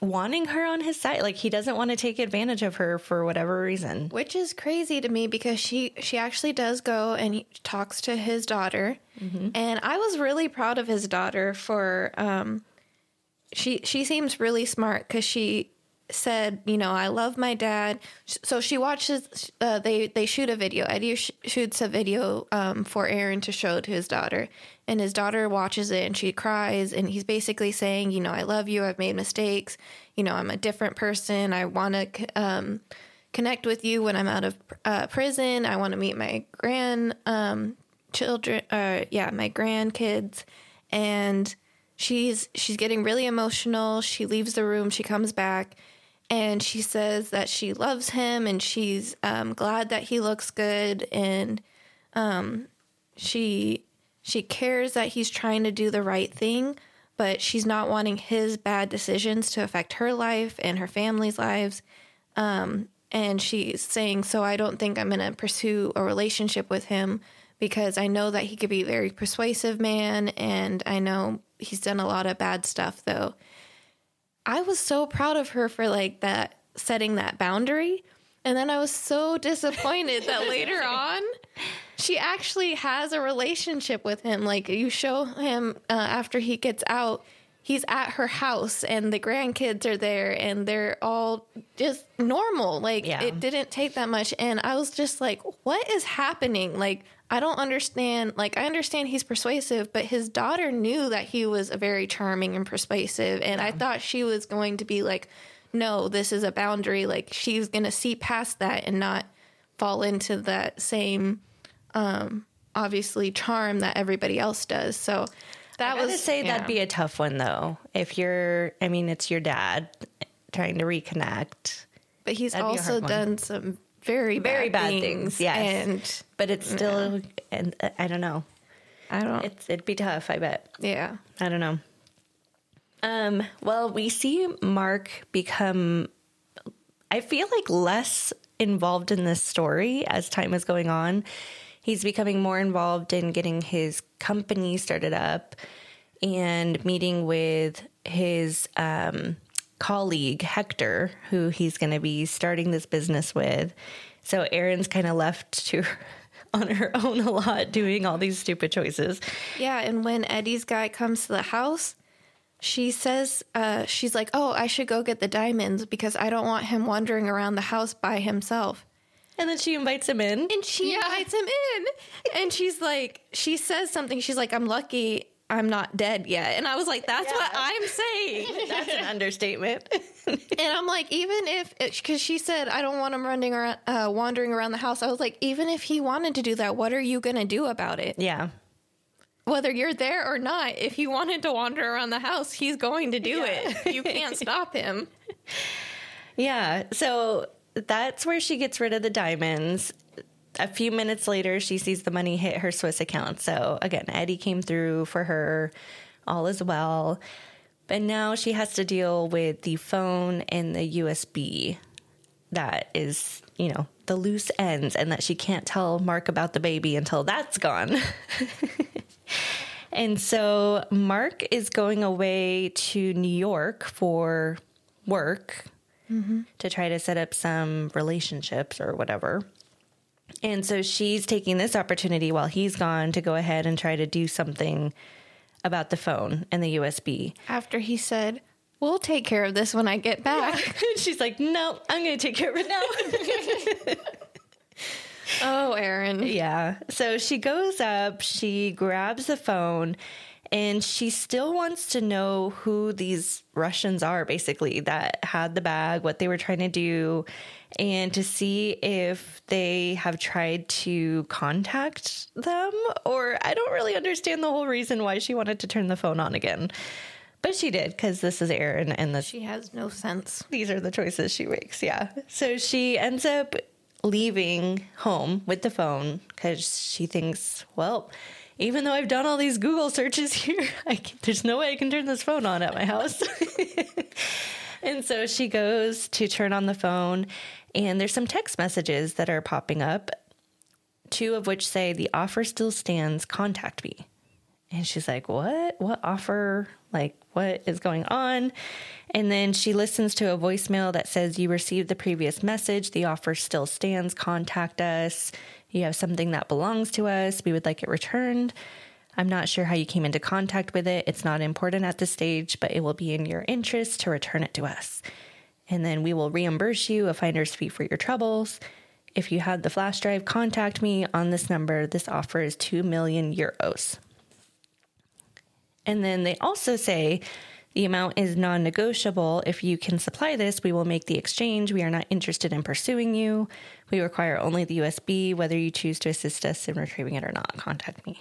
wanting her on his side. Like he doesn't want to take advantage of her for whatever reason. Which is crazy to me because she she actually does go and he talks to his daughter, and I was really proud of his daughter for um, she she seems really smart because she said you know I love my dad. So she watches uh, they they shoot a video. Eddie sh- shoots a video um, for Erin to show to his daughter, and his daughter watches it and she cries and he's basically saying you know I love you. I've made mistakes. You know I'm a different person. I want to. Um, connect with you when I'm out of uh, prison. I want to meet my grand um, children. Uh, yeah, my grandkids, and she's she's getting really emotional. She leaves the room. She comes back, and she says that she loves him and she's um, glad that he looks good and um, she she cares that he's trying to do the right thing but she's not wanting his bad decisions to affect her life and her family's lives. Um, and she's saying so i don't think i'm going to pursue a relationship with him because i know that he could be a very persuasive man and i know he's done a lot of bad stuff though I was so proud of her for like that setting that boundary. And then I was so disappointed that later on she actually has a relationship with him. Like you show him uh, after he gets out, he's at her house and the grandkids are there and they're all just normal. Like Yeah. it didn't take that much. And I was just like, what is happening? Like, I don't understand. Like, I understand he's persuasive, but his daughter knew that he was a very charming and persuasive. And I thought she was going to be like, no, this is a boundary. Like, she's going to see past that and not fall into that same, um, obviously, charm that everybody else does. So that I was say yeah. that'd be a tough one though. If you're, I mean, it's your dad trying to reconnect, But he's That'd also done some very very bad things. things. Yes, and but it's still, and uh, I don't know. I don't. It's it'd be tough. I bet. yeah. I don't know. Um, well, we see Mark become, I feel like, less involved in this story as time is going on. He's becoming more involved in getting his company started up and meeting with his um, colleague, Hector, who he's going to be starting this business with. So Erin's kind of left to on her own a lot doing all these stupid choices. Yeah, and when Eddie's guy comes to the house, she says, uh, she's like, Oh, I should go get the diamonds because I don't want him wandering around the house by himself. And then she invites him in. And she Yeah. invites him in. And she's like, she says something. She's like, I'm lucky I'm not dead yet. And I was like, That's what I'm saying. That's an understatement. and I'm like, even if, because she said, I don't want him running around, uh, wandering around the house. I was like, even if he wanted to do that, what are you going to do about it? yeah. whether you're there or not, if he wanted to wander around the house, he's going to do it. You can't stop him. Yeah. So that's where she gets rid of the diamonds. A few minutes later, she sees the money hit her Swiss account. So again, Eddie came through for her. All is well. But now she has to deal with the phone and the USB that is, you know, the loose ends and that she can't tell Mark about the baby until that's gone. and so Mark is going away to New York for work Mm-hmm. to try to set up some relationships or whatever. And so she's taking this opportunity while he's gone to go ahead and try to do something about the phone and the USB. After he said, We'll take care of this when I get back. she's like, No, I'm going to take care of it now. oh, Erin. yeah. So she goes up, she grabs the phone, and she still wants to know who these Russians are, basically, that had the bag, what they were trying to do, and to see if they have tried to contact them. Or I don't really understand the whole reason why she wanted to turn the phone on again. But she did because this is Erin and this She has no sense. these are the choices she makes. Yeah. So she ends up leaving home with the phone because she thinks, well, even though I've done all these Google searches here, can, there's no way I can turn this phone on at my house. and so she goes to turn on the phone, and there's some text messages that are popping up, two of which say, The offer still stands, contact me. And she's like, What? What offer? Like, what is going on? And then she listens to a voicemail that says, You received the previous message. The offer still stands. Contact us. You have something that belongs to us. We would like it returned. I'm not sure how you came into contact with it. It's not important at this stage, but it will be in your interest to return it to us. And then we will reimburse you a finder's fee for your troubles. If you had the flash drive, contact me on this number. This offer is 2 million euros. And then they also say the amount is non negotiable. If you can supply this, we will make the exchange. We are not interested in pursuing you. We require only the USB. Whether you choose to assist us in retrieving it or not, contact me.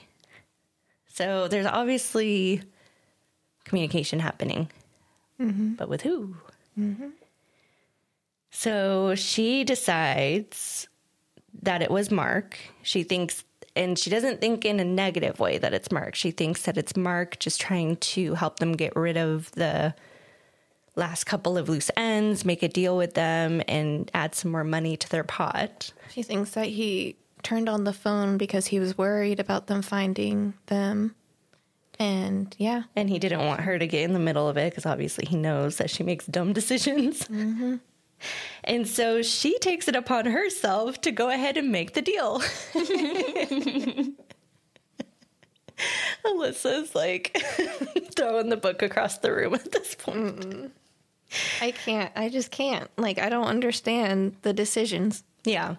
So there's obviously communication happening, mm-hmm. but with who? Mm-hmm. So she decides that it was Mark. She thinks, and she doesn't think in a negative way that it's Mark. She thinks that it's Mark just trying to help them get rid of the last couple of loose ends, make a deal with them, and add some more money to their pot. She thinks that he turned on the phone because he was worried about them finding them. And yeah, And he didn't want her to get in the middle of it because obviously he knows that she makes dumb decisions. Mm-hmm. And so she takes it upon herself to go ahead and make the deal. Alyssa's like throwing the book across the room at this point. I can't. I just can't. Like, I don't understand the decisions. Yeah,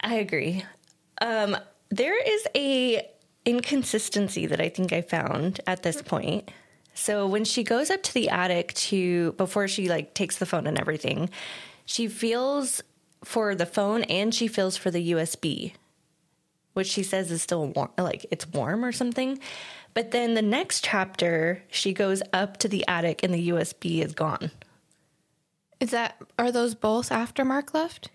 I agree. Um, there is a inconsistency that I think I found at this point. So when she goes up to the attic to before she like takes the phone and everything, she feels for the phone and she feels for the USB, which she says is still warm, like it's warm or something. But then the next chapter, she goes up to the attic and the USB is gone. Is that, are those both after Mark left?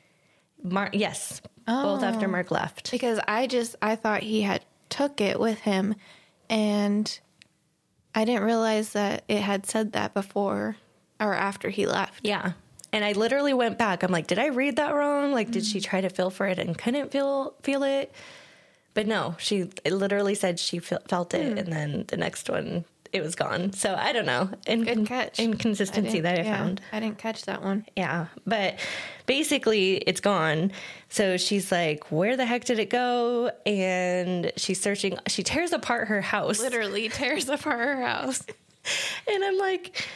Mark, yes, both after oh. Mark left. Because I just, I thought he had took it with him and I didn't realize that it had said that before or after he left. Yeah. And I literally went back. I'm like, did I read that wrong? Like, did Mm. she try to feel for it and couldn't feel feel it? But no, she literally said she felt it, Mm. and then the next one it was gone. So I don't know. In- Good catch. Inconsistency didn't- that I yeah, found. I didn't catch that one. Yeah. But basically, it's gone. So she's like, where the heck did it go? And she's searching. She tears apart her house. Literally tears apart her house. And I'm like,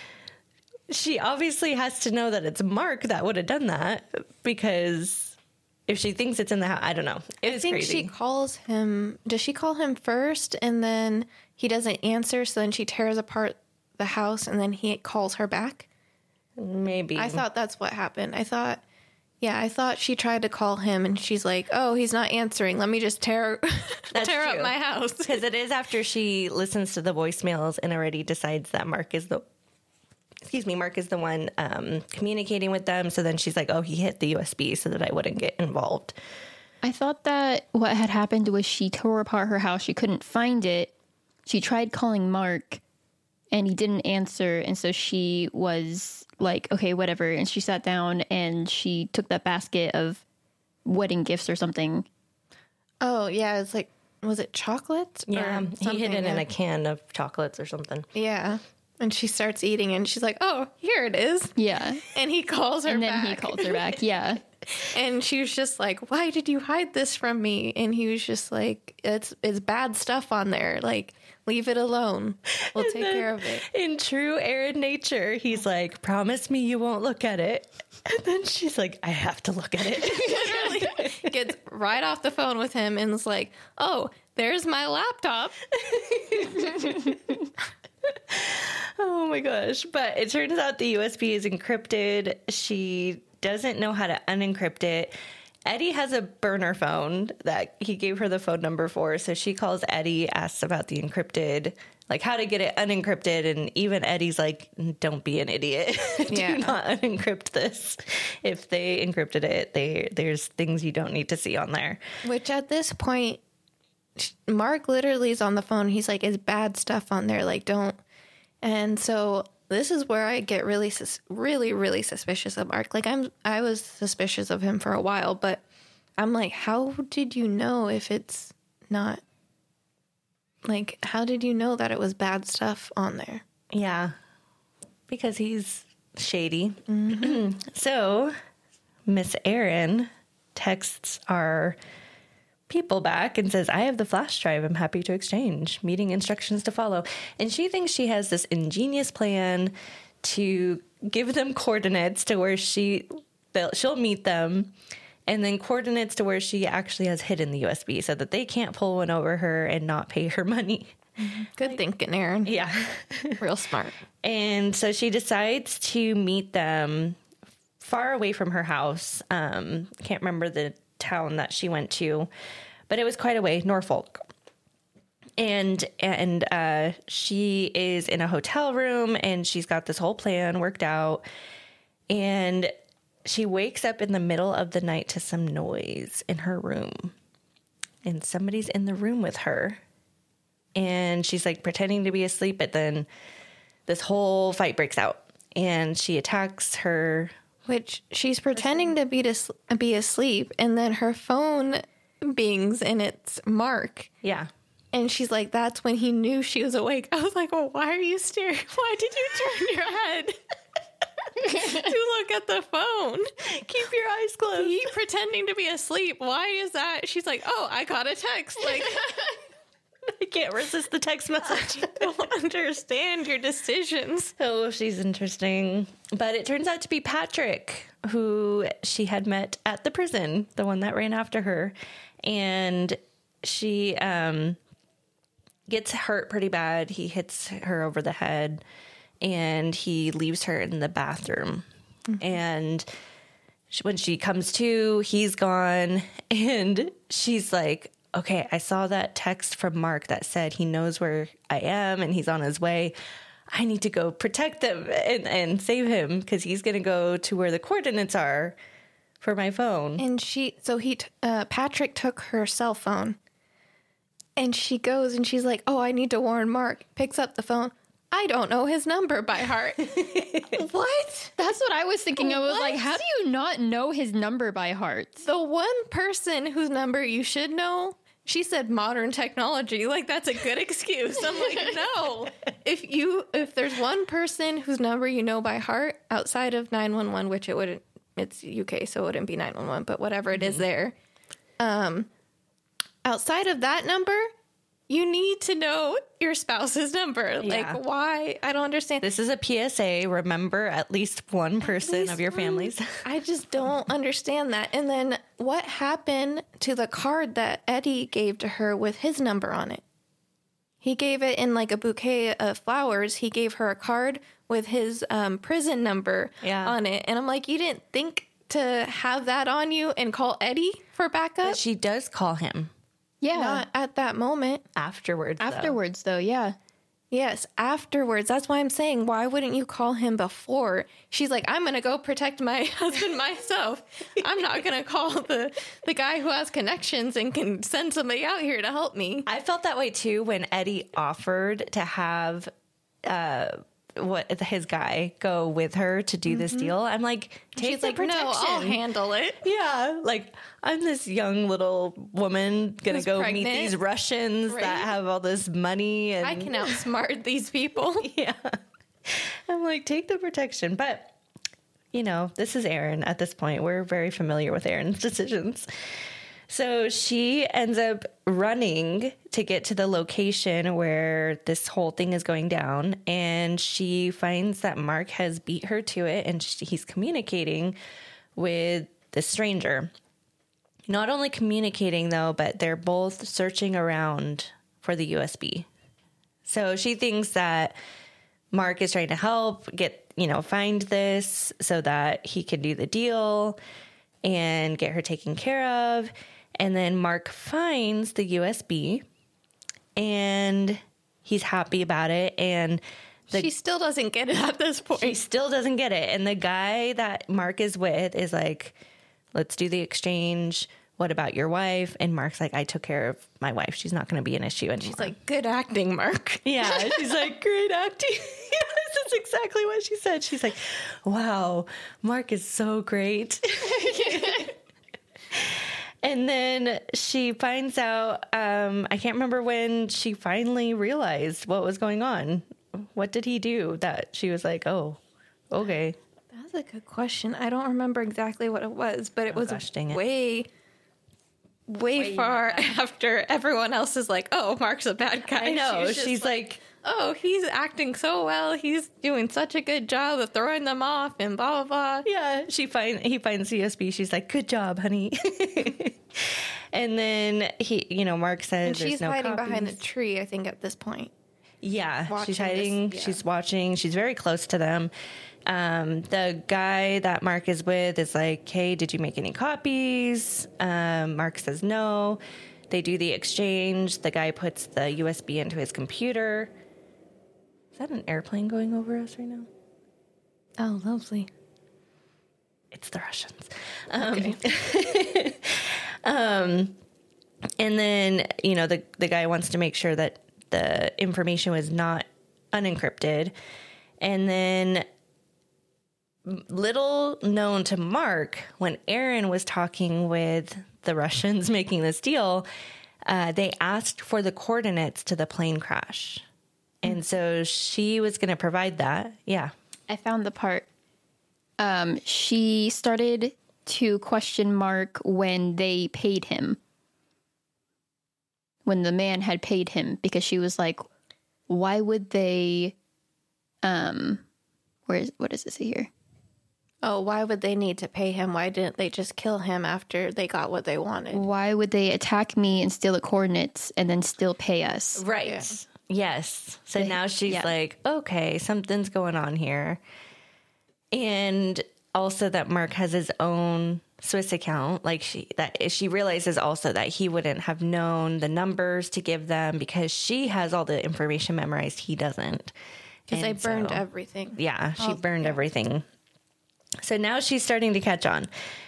she obviously has to know that it's Mark that would have done that because if she thinks it's in the house, I don't know. It I think crazy. she calls him. Does she call him first and then he doesn't answer? So then she tears apart the house and then he calls her back? Maybe. I thought that's what happened. I thought, yeah, I thought she tried to call him and she's like, oh, he's not answering. Let me just tear, tear up my house. because it is after she listens to the voicemails and already decides that Mark is the. Excuse me, Mark is the one um, communicating with them. So then she's like, "Oh, he hit the USB so that I wouldn't get involved." I thought that what had happened was she tore apart her house. She couldn't find it. She tried calling Mark, and he didn't answer. And so she was like, okay, whatever. And she sat down and she took that basket of wedding gifts or something. Oh yeah, it's like was it chocolates? Yeah, or he hid something? it in a can of chocolates or something. Yeah. And she starts eating and she's like, Oh, here it is. Yeah. And he calls her And then back. he calls her back. Yeah. And she was just like, Why did you hide this from me? And he was just like, It's it's bad stuff on there. Like, leave it alone. We'll take care of it. In true Erin nature, he's like, "Promise me you won't look at it." And then she's like, "I have to look at it." Literally gets right off the phone with him and is like, Oh, there's my laptop. oh my gosh! But it turns out the USB is encrypted. She doesn't know how to unencrypt it. Eddie has a burner phone that he gave her the phone number for, so she calls Eddie, asks about the encrypted, like how to get it unencrypted, and even Eddie's like, "Don't be an idiot. Do Yeah. not unencrypt this. If they encrypted it, they there's things you don't need to see on there." Which at this point, Mark literally is on the phone. He's like, is bad stuff on there. Like, don't." And so this is where I get really, sus- really, really suspicious of Mark. Like, I'm, I was suspicious of him for a while, but I'm like, how did you know if it's not? Like, how did you know that it was bad stuff on there? Yeah, because he's shady. Mm-hmm. so, Miss Erin texts our people back and says, I have the flash drive. I'm happy to exchange. Meeting instructions to follow. And she thinks she has this ingenious plan to give them coordinates to where she she'll meet them and then coordinates to where she actually has hidden the USB so that they can't pull one over her and not pay her money. Good thinking, Erin. Yeah. Real smart. And so she decides to meet them far away from her house. Um, can't remember the town that she went to, but it was quite a way, Norfolk. And and uh, she is in a hotel room, and she's got this whole plan worked out. And she wakes up in the middle of the night to some noise in her room, and somebody's in the room with her. And she's like pretending to be asleep, but then this whole fight breaks out and she attacks her Which she's pretending to be to be asleep, and then her phone bings, and it's Mark. yeah And she's like, that's when he knew she was awake. I was like, well, why are you staring? Why did you turn your head to look at the phone? keep your eyes closed Keep pretending to be asleep. Why is that? She's like, oh, I got a text. Like, i can't resist the text message. I don't understand your decisions. oh she's interesting. But it turns out to be patrick who she had met at the prison the one that ran after her. And she um gets hurt pretty bad. He hits her over the head and he leaves her in the bathroom. And when she comes to, he's gone. And she's like, okay, I saw that text from Mark that said he knows where I am and he's on his way. I need to go protect him and, and save him because he's going to go to where the coordinates are for my phone. And she, so he, t- uh, Patrick took her cell phone and she goes and she's like, oh, I need to warn Mark. Picks up the phone. I don't know his number by heart. what? That's what I was thinking. I was like, how do you not know his number by heart? The one person whose number you should know, she said modern technology. Like that's a good excuse. I'm like, no. If you if there's one person whose number you know by heart outside of 911, which it wouldn't it's UK, so it wouldn't be 911, but whatever it is there. Um outside of that number, you need to know your spouse's number. Yeah. Like why? I don't understand. This is a PSA. Remember at least one person of your families. I just don't understand that. And then what happened to the card that Eddie gave to her with his number on it? He gave it in like a bouquet of flowers. He gave her a card with his um, prison number Yeah. on it. And I'm like, you didn't think to have that on you and call Eddie for backup? she does call him Yeah. Not at that moment. afterwards. though. Afterwards, though, yeah. Yes, afterwards. That's why I'm saying, why wouldn't you call him before? She's like, I'm gonna go protect my husband myself. I'm not gonna call the the guy who has connections and can send somebody out here to help me. I felt that way too when Eddie offered to have uh, what his guy go with her to do this mm-hmm. deal. I'm like, take She's the like, protection. no, I'll handle it. Yeah, like I'm this young little woman gonna Who's go meet these Russians Right. that have all this money, and I can outsmart these people. yeah. I'm like, take the protection, but you know, this is Erin at this point. We're very familiar with Erin's decisions. So she ends up running to get to the location where this whole thing is going down. And she finds that Mark has beat her to it and she, he's communicating with the stranger. Not only communicating, though, but they're both searching around for the USB. So she thinks that Mark is trying to help get, you know, find this so that he can do the deal and get her taken care of. And then Mark finds the USB and he's happy about it. And the, she still doesn't get it at this point. he still doesn't get it. And the guy that Mark is with is like, let's do the exchange. What about your wife? And Mark's like, I took care of my wife. She's not going to be an issue And She's like, good acting, Mark. Yeah, she's like, great acting. yes, that's exactly what she said. She's like, wow, Mark is so great. and then she finds out, um, I can't remember when she finally realized what was going on. What did he do that she was like, oh, okay. That's a good question. I don't remember exactly what it was, but it was gosh, dang it. way, way, far after everyone else is like, "Oh, Mark's a bad guy." I know. She's just She's like, "Oh, he's acting so well. He's doing such a good job of throwing them off," and blah blah blah. yeah, she find he finds CSB. She's like, "Good job, honey." and then he, you know, Mark says, And she's no hiding behind the tree. I think at this point. Yeah, watching she's this- hiding. yeah. She's watching. She's very close to them. Um, the guy that Mark is with is like, "Hey, did you make any copies?" Um, Mark says no. They do the exchange. The guy puts the USB into his computer. Is that an airplane going over us right now? Oh, lovely. It's the Russians. Um, um, and then you know the the guy wants to make sure that the information was not unencrypted, and then little known to Mark when Erin was talking with the Russians making this deal, uh, they asked for the coordinates to the plane crash. And so she was going to provide that. Yeah. I found the part. Um, she started to question Mark when they paid him. When the man had paid him, because she was like, "Why would they?" Um, where is what does it say here? Oh, why would they need to pay him? Why didn't they just kill him after they got what they wanted? Why would they attack me and steal the coordinates and then still pay us? Right. Yeah. Yes. So now she's yeah. like, okay, something's going on here. And also that Mark has his own Swiss account. Like she that she realizes also that he wouldn't have known the numbers to give them because she has all the information memorized. He doesn't. Because they burned so- everything. yeah, she Oh, burned yeah. everything. So now she's starting to catch on.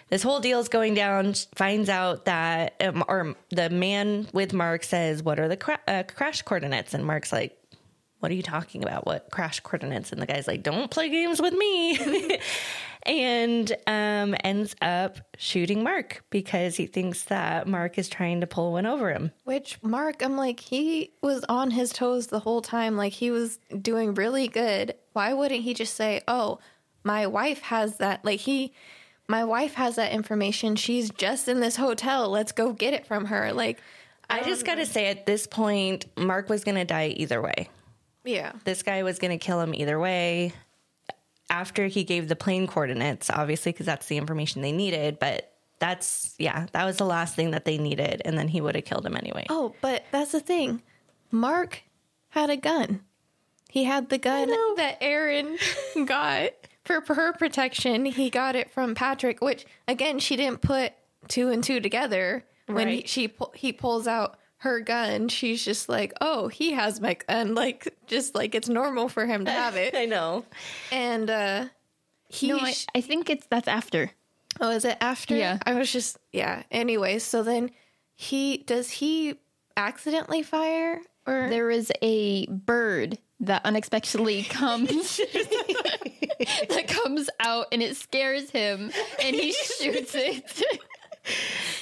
This whole deal is going down. She Finds out that, um, or the man with Mark says, "What are the cra- uh, crash coordinates?" And Mark's like, "What are you talking about? What crash coordinates?" And the guy's like, "Don't play games with me." and um, ends up shooting Mark because he thinks that Mark is trying to pull one over him. Which Mark, I'm like, he was on his toes the whole time. Like he was doing really good. Why wouldn't he just say, "Oh, my wife has that"? Like he, my wife has that information. She's just in this hotel. Let's go get it from her. Like, I just got to um, say, at this point, Mark was going to die either way. yeah, this guy was going to kill him either way after he gave the plane coordinates obviously because that's the information they needed but that's yeah that was the last thing that they needed and then he would have killed him anyway Oh, but that's the thing. Mark had a gun. He had the gun that Erin got for her protection. He got it from Patrick, which again she didn't put two and two together. When he, she he pulls out her gun, she's just like, "Oh, he has my gun." Like just like it's normal for him to have it. i know And uh he No, I, I think it's that's after. Oh, is it after? Yeah. I was just yeah. Anyway, so then he does he accidentally fire or there is a bird that unexpectedly comes that comes out and it scares him and he shoots it.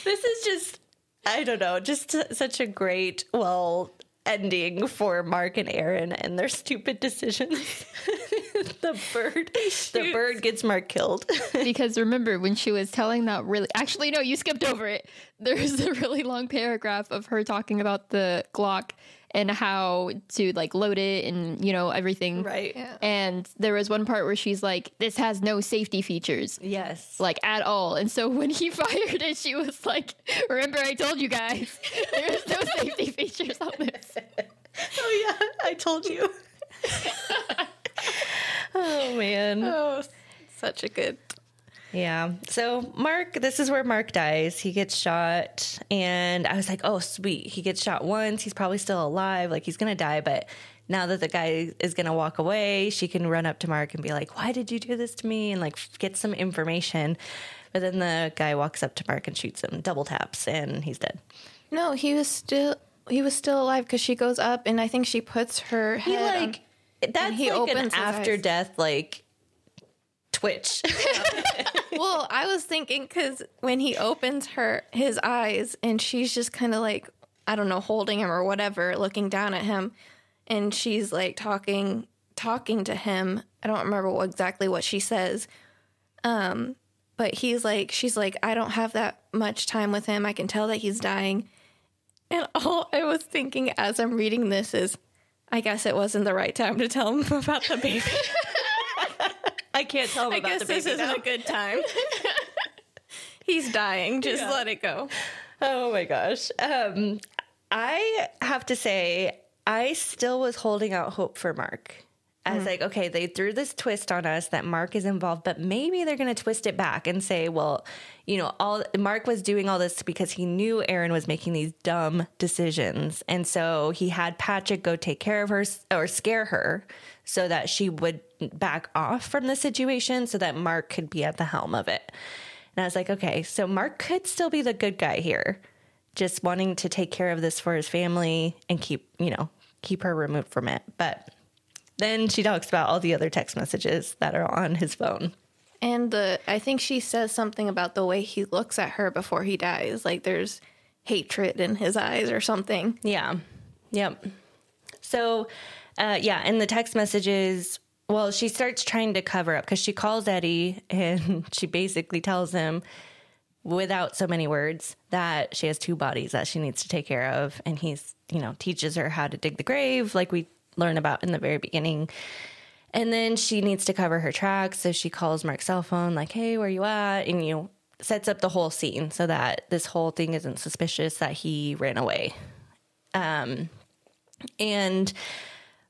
This is just, I don't know, just such a great, well, ending for Mark and Erin and their stupid decisions. the bird, the bird gets Mark killed. because remember when she was telling that really actually no you skipped over it There's a really long paragraph of her talking about the glock and how to like load it and you know everything right. Yeah. and there was one part where she's like this has no safety features Yes. like at all and so when he fired it she was like remember i told you guys there's no safety features on this oh yeah, I told you. oh man. Oh, such a good. Yeah. So Mark, this is where Mark dies. He gets shot, and I was like, "Oh, sweet! He gets shot once. He's probably still alive. Like he's gonna die." But now that the guy is gonna walk away, she can run up to Mark and be like, "Why did you do this to me?" and like get some information. But then the guy walks up to Mark and shoots him, double taps, and he's dead. No, he was still he was still alive because she goes up and I think she puts her He head. on- like that's he like an opens his after eyes. death like twitch. well, I was thinking because when he opens her his eyes and she's just kind of like I don't know, holding him or whatever, looking down at him, and she's like talking talking to him. I don't remember what, exactly what she says. Um, but he's like, she's like, I don't have that much time with him. I can tell that he's dying. And all I was thinking as I'm reading this is, I guess it wasn't the right time to tell him about the baby. I can't tell him I about guess the this isn't now. a good time. He's dying. Just let it go. Oh my gosh. Um, I have to say, I still was holding out hope for Mark. I was like, okay, they threw this twist on us that Mark is involved, but maybe they're going to twist it back and say, well, you know, all Mark was doing all this because he knew Erin was making these dumb decisions. And so he had Patrick go take care of her or scare her so that she would back off from the situation so that Mark could be at the helm of it. And I was like, okay, so Mark could still be the good guy here, just wanting to take care of this for his family and keep, you know, keep her removed from it. But then she talks about all the other text messages that are on his phone. And the I think she says something about the way he looks at her before he dies. Like there's hatred in his eyes or something. Yeah. Yep. So, uh, yeah, and the text messages, well, she starts trying to cover up because she calls Eddie and she basically tells him, without so many words, that she has two bodies that she needs to take care of. And he's, you know, teaches her how to dig the grave, like we learn about in the very beginning. And then she needs to cover her tracks. So she calls Mark's cell phone, like, hey, where you at? And, you know, sets up the whole scene so that this whole thing isn't suspicious that he ran away. Um, and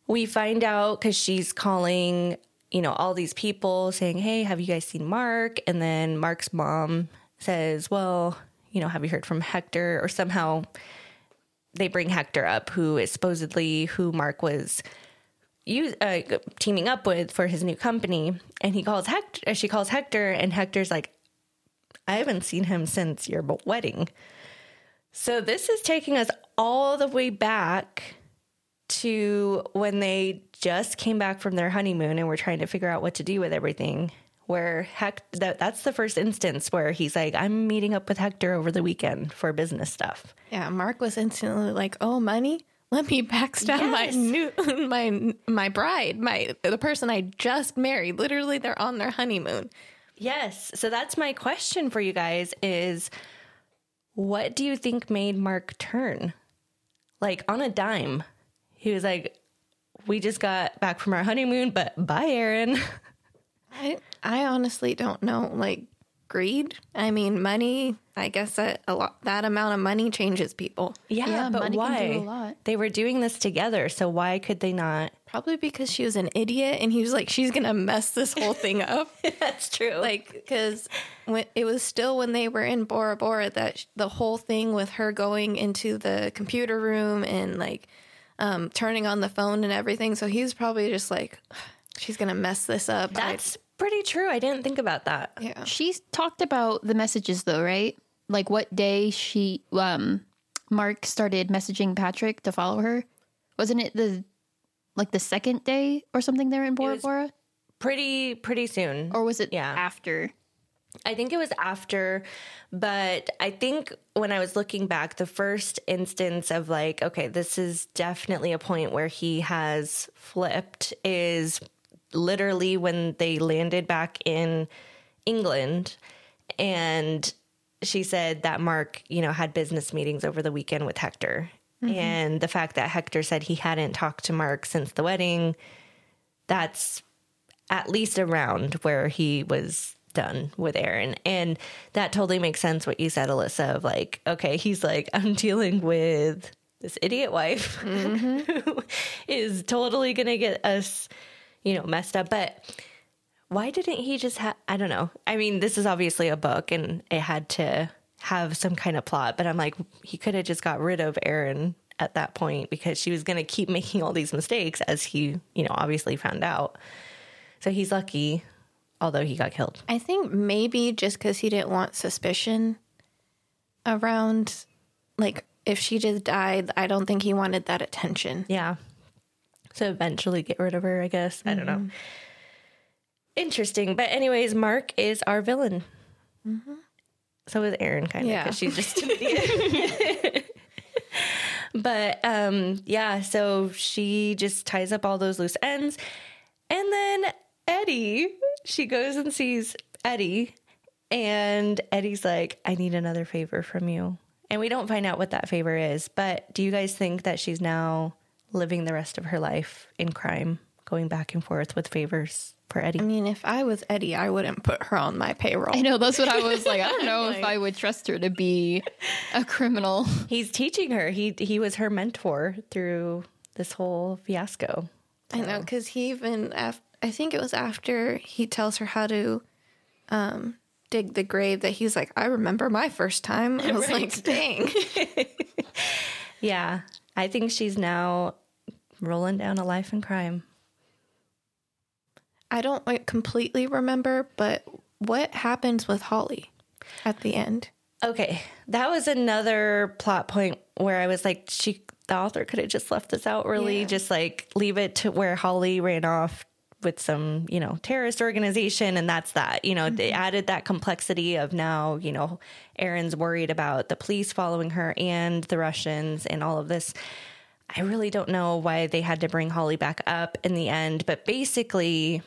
we find out because she's calling, you know, all these people saying, hey, have you guys seen Mark? And then Mark's mom says, well, you know, have you heard from Hector? Or somehow they bring Hector up, who is supposedly who Mark was use, uh, teaming up with for his new company. And he calls Hector, she calls Hector, and Hector's like, I haven't seen him since your wedding. So this is taking us all the way back to when they just came back from their honeymoon and were trying to figure out what to do with everything. Where Hector, that, that's the first instance where he's like, I'm meeting up with Hector over the weekend for business stuff. Yeah, Mark was instantly like, "Oh, money? Let me backstab my new my my bride, my the person I just married. Literally, they're on their honeymoon." Yes. So that's my question for you guys is what do you think made Mark turn? Like on a dime. He was like, We just got back from our honeymoon, but bye, Erin. I I honestly don't know. Like greed. I mean, money. I guess that a lot that amount of money changes people. Yeah, Yeah, but money why? can do a lot. They were doing this together, so why could they not? Probably because she was an idiot, and he was like, "She's gonna mess this whole thing up." That's true. like because when it was still when they were in Bora Bora that sh- the whole thing with her going into the computer room and like um, turning on the phone and everything. So he's probably just like, "She's gonna mess this up." I- that's pretty true. I didn't think about that. yeah. She's talked about the messages though, right? Like what day she um Mark started messaging Patrick to follow her. Wasn't it the like the second day or something there in Bora Bora? Pretty pretty soon. Or was it Yeah. after? I think it was after, but I think when I was looking back, the first instance of like, okay, this is definitely a point where he has flipped is literally when they landed back in England and she said that Mark, you know, had business meetings over the weekend with Hector. Mm-hmm. And the fact that Hector said he hadn't talked to Mark since the wedding, that's at least around where he was done with Erin. And that totally makes sense what you said, Alyssa, of like, okay, he's like, I'm dealing with this idiot wife who is totally going to get us, you know, messed up. But why didn't he just have, I don't know. I mean, this is obviously a book and it had to have some kind of plot, but I'm like, he could have just got rid of Erin at that point because she was going to keep making all these mistakes as he, you know, obviously found out. So he's lucky, although he got killed. I think maybe just because he didn't want suspicion around, like if she just died, I don't think he wanted that attention. Yeah. So eventually get rid of her, I guess. I don't know. Interesting. But, anyways, Mark is our villain. So is Erin, kind of, Yeah. because she's just an idiot. but um, yeah, so she just ties up all those loose ends. And then Eddie, she goes and sees Eddie, and Eddie's like, I need another favor from you. And we don't find out what that favor is, but do you guys think that she's now living the rest of her life in crime, going back and forth with favors for Eddie? I mean, if I was Eddie, I wouldn't put her on my payroll. I know that's what I was like. I don't know if I would trust her to be a criminal. He's teaching her. He he was her mentor through this whole fiasco. I know because he even af- I think it was after he tells her how to um, dig the grave that he's like, I remember my first time. I was like, dang. Yeah, I think she's now rolling down a life in crime. I don't like, completely remember, but what happens with Holly at the end? Okay, that was another plot point where I was like, she, the author could have just left this out really, Yeah. just like leave it to where Holly ran off with some, you know, terrorist organization, and that's that. You know, they added that complexity of now, you know, Erin's worried about the police following her and the Russians and all of this. I really don't know why they had to bring Holly back up in the end, but basically,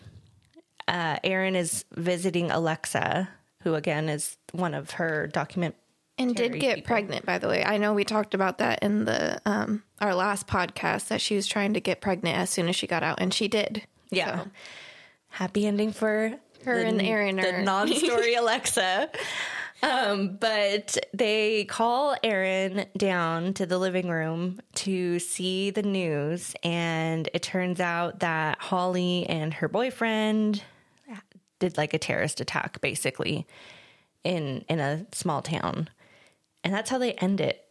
uh, Erin is visiting Alexa, who again is one of her document And did get people. pregnant, by the way. I know we talked about that in the um, our last podcast that she was trying to get pregnant as soon as she got out, and she did. Yeah. So, Happy ending for Her the- and Erin the non-story Alexa. Um, but they call Erin down to the living room to see the news, and it turns out that Holly and her boyfriend did like a terrorist attack, basically, in in a small town, and that's how they end it.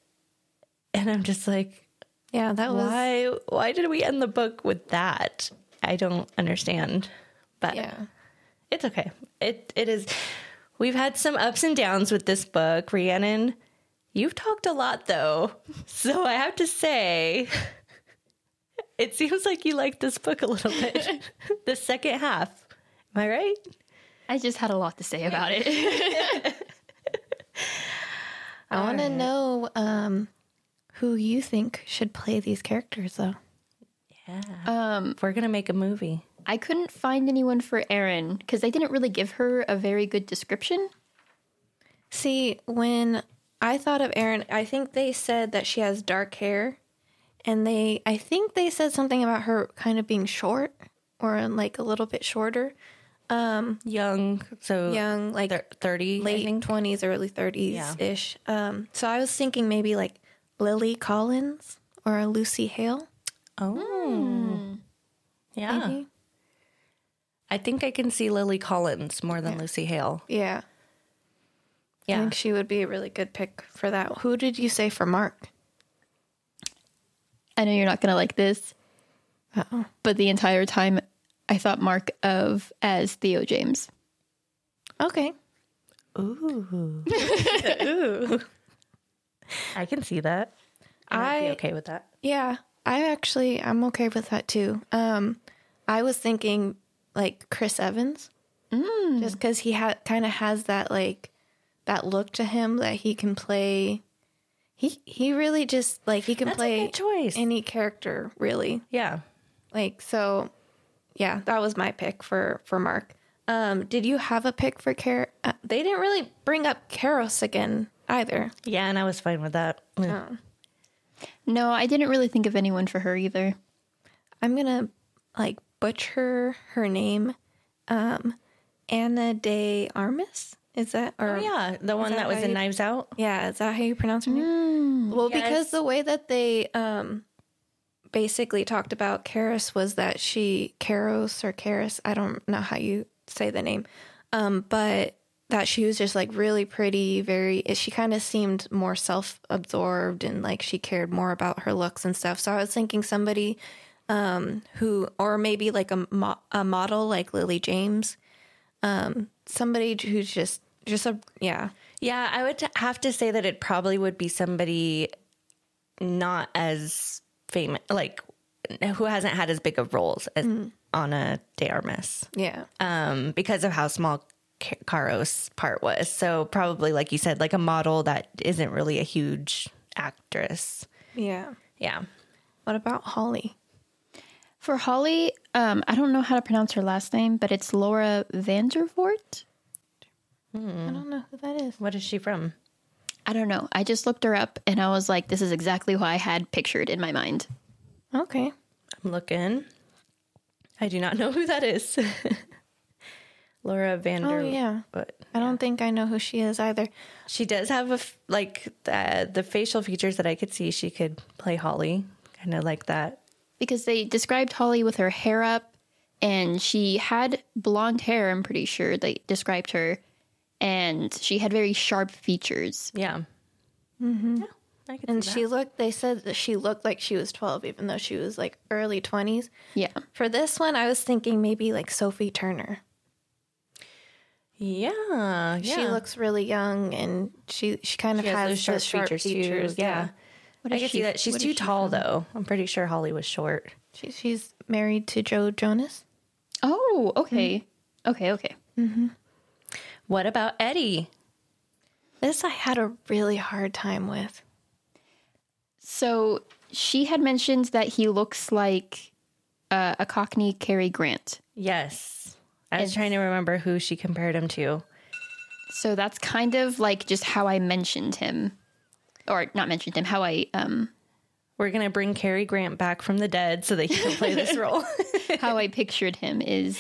And I'm just like, yeah, that was why why did we end the book with that? I don't understand. But yeah. it's okay. It it is we've had some ups and downs with this book. Rhiannon, you've talked a lot though. So I have to say it seems like you like this book a little bit. the second half. Am I right? I just had a lot to say about it. I want to know um, who you think should play these characters, though. Um, We're gonna make a movie. I couldn't find anyone for Erin because they didn't really give her a very good description. See, when I thought of Erin, I think they said that she has dark hair, and they, I think they said something about her kind of being short or like a little bit shorter, Young, so young, like thir- 30, I late think. twenties, early thirties ish. Um, so I was thinking maybe like Lily Collins or Lucy Hale. Oh. Hmm. Yeah. Maybe. I think I can see Lily Collins more than Lucy Hale. Yeah, I Yeah. think she would be a really good pick for that. Who did you say for Mark? I know you're not going to like this, Uh-oh. but the entire time I thought Mark of as Theo James. Okay. Ooh. Ooh. I can see that. I'd be I okay with that. Yeah, I actually I'm okay with that too. Um, I was thinking like Chris Evans, Mm. just because he had kind of has that like that look to him that he can play. He he really just like he can That's play choice. any character really. Yeah. Like so, yeah, that was my pick for for Mark. Um, did you have a pick for Car? Uh, they didn't really bring up Karos again either. Yeah, and I was fine with that. Oh. No, I didn't really think of anyone for her either. I'm gonna like butcher her name. Um, Ana de Armas. Is that or Oh, yeah, the one that that was in you- Knives Out. Yeah, is that how you pronounce her name? Well, Yes. because the way that they um basically talked about Karis was that she Karos or Karis, I don't know how you say the name. Um, but that she was just like really pretty, very she kind of seemed more self-absorbed and like she cared more about her looks and stuff. So I was thinking somebody um who or maybe like a mo- a model like Lily James. Um somebody who's just just a yeah. Yeah, I would t- have to say that it probably would be somebody not as famous, like who hasn't had as big of roles as Ana de Armas, Yeah. um, because of how small Caro's part was. So probably, like you said, like a model that isn't really a huge actress. Yeah. Yeah. What about Holly? For Holly, um, I don't know how to pronounce her last name, but it's Laura Vandervoort. I don't know who that is. What is she from? I don't know. I just looked her up and I was like, this is exactly who I had pictured in my mind. Okay. I'm looking. I do not know who that is. Laura Vander. Oh yeah. But I don't think I know who she is either. She does have a f- like the, the facial features that I could see. She could play Holly, kind of like that. Because they described Holly with her hair up and she had blonde hair, I'm pretty sure they described her. And she had very sharp features. Yeah. Mm-hmm. Yeah, I could And see she looked they said that she looked like she was 12 even though she was like early 20s. Yeah. For this one I was thinking maybe like Sophie Turner. That. Yeah, She yeah. looks really young and she she kind of She has has, those sharp, sharp features, features, too. Yeah. What I is can see that. She's too she tall, from? though. I'm pretty sure Holly was short. She, she's married to Joe Jonas. Oh, okay. Okay, okay. What about Eddie? This I had a really hard time with. So she had mentioned that he looks like uh, a Cockney Cary Grant. Yes. I was It's- trying to remember who she compared him to. So that's kind of like just how I mentioned him, or not mentioned him. How I um We're going to bring Cary Grant back from the dead so that he can play this role. how I pictured him is,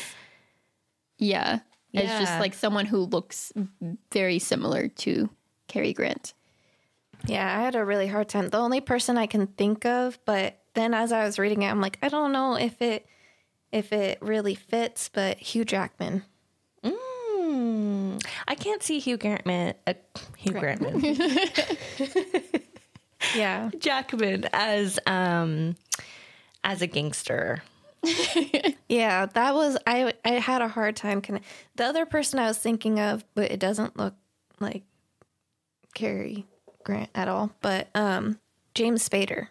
yeah, it's just like someone who looks very similar to Cary Grant. Yeah, I had a really hard time. The only person I can think of, but then as I was reading it, I'm like, I don't know if it if it really fits, but Hugh Jackman. Mm, I can't see Hugh Grantman. Uh, Hugh Grantman. Yeah. Jackman as um as a gangster. Yeah, that was I I had a hard time conne- The other person I was thinking of, but it doesn't look like Cary Grant at all, but um James Spader.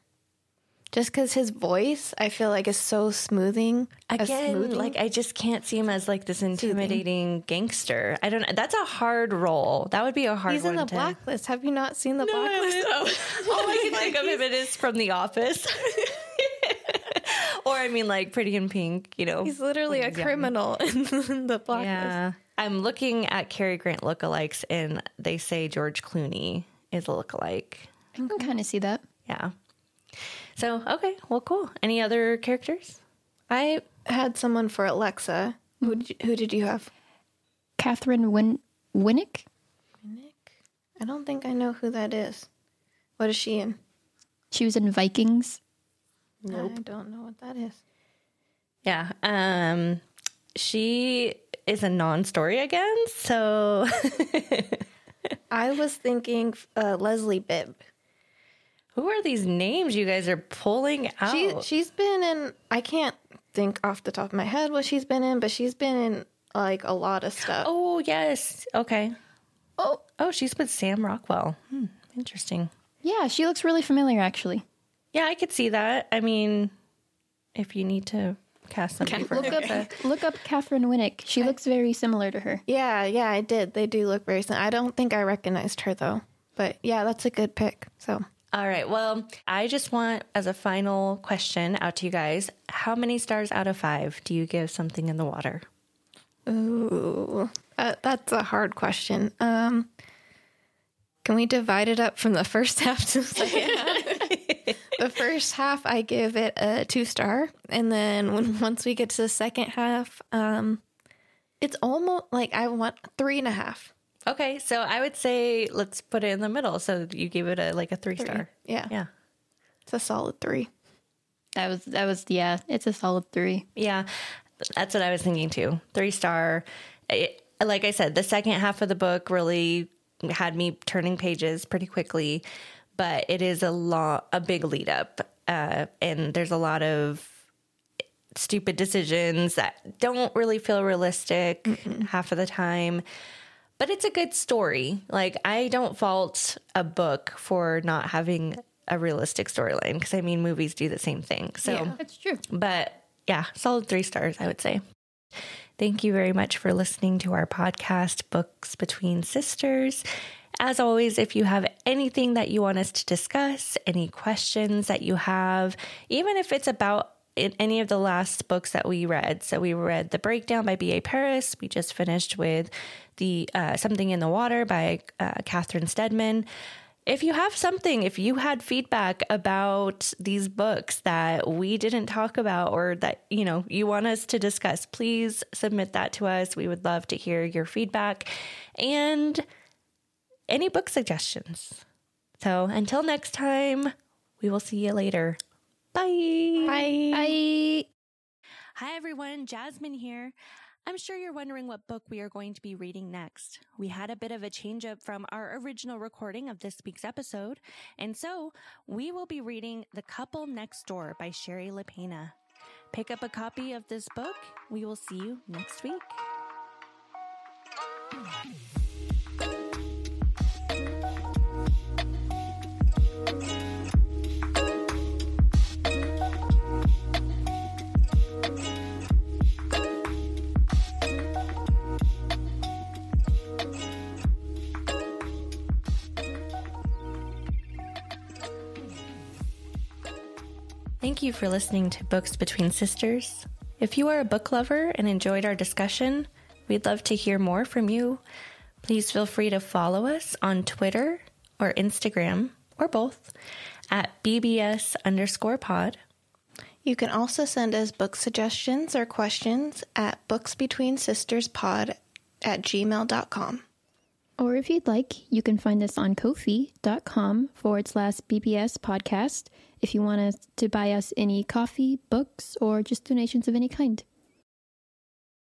Just cuz his voice I feel like is so smoothing. Again, smoothing. like I just can't see him as like this intimidating gangster. I don't know. That's a hard role. That would be a hard role. He's in the to blacklist. Have you not seen the blacklist? All I can think of him it is from The Office. or I mean like Pretty in Pink, you know. He's literally a criminal in the blacklist. yeah. I'm looking at Cary Grant lookalikes and they say George Clooney is a lookalike. I can kind of see that. Yeah. So, okay, well cool. Any other characters? I had someone for Alexa. Who did you, who did you have? Katheryn Win- Winnick. Nick. I don't think I know who that is. What is she in? She was in Vikings. No, I don't know what that is. Yeah. Um she is a non-story again, so I was thinking uh, Leslie Bibb. Who are these names you guys are pulling out? She she's been in. I can't think off the top of my head what she's been in, but she's been in like a lot of stuff. oh, yes. Okay. Oh, oh, she's with Sam Rockwell. Hmm, interesting. Yeah, she looks really familiar actually. Yeah, I could see that. I mean, if you need to cast somebody for Look up, look up Katheryn Winnick. She looks very similar to her. Yeah, yeah, I did. They do look very similar. I don't think I recognized her though. But yeah, that's a good pick. So All right. Well, I just want, as a final question out to you guys, how many stars out of five do you give something in the water? Ooh, uh, that's a hard question. Um, can we divide it up from the first half to the second half? the first half, I give it a two star, and then when once we get to the second half, um, it's almost like I want three and a half. Okay, so I would say let's put it in the middle. So you gave it a like a three, star. Yeah, Yeah. it's a solid three. That was that was yeah. It's a solid three. Yeah. That's what I was thinking too. Three star. It, like I said, the second half of the book really had me turning pages pretty quickly, but it is a lot, a big lead up. Uh, and there's a lot of stupid decisions that don't really feel realistic half of the time. But it's a good story. Like, I don't fault a book for not having a realistic storyline because I mean, movies do the same thing. So, Yeah. That's true. but yeah, solid three stars, I would say. Thank you very much for listening to our podcast, Books Between Sisters. As always, if you have anything that you want us to discuss, any questions that you have, even if it's about in any of the last books that we read. So we read The Breakdown by B.A. Paris. We just finished with the uh, Something in the Water by uh, Catherine Steadman. If you have something, if you had feedback about these books that we didn't talk about or that, you know, you want us to discuss, please submit that to us. We would love to hear your feedback and any book suggestions. So until next time, we will see you later. Bye. Bye. Bye. Hi, everyone. Jasmine here. I'm sure you're wondering what book we are going to be reading next. We had a bit of a change up from our original recording of this week's episode, and so we will be reading The Couple Next Door by Shari Lapena. Pick up a copy of this book. We will see you next week. Thank you for listening to Books Between Sisters. If you are a book lover and enjoyed our discussion, we'd love to hear more from you. Please feel free to follow us on Twitter or Instagram or both at BBS underscore pod. You can also send us book suggestions or questions at booksbetweensisterspod at gmail.com. Or if you'd like, you can find us on kofi.com forward slash BBS podcast if you want us to buy us any coffee, books, or just donations of any kind.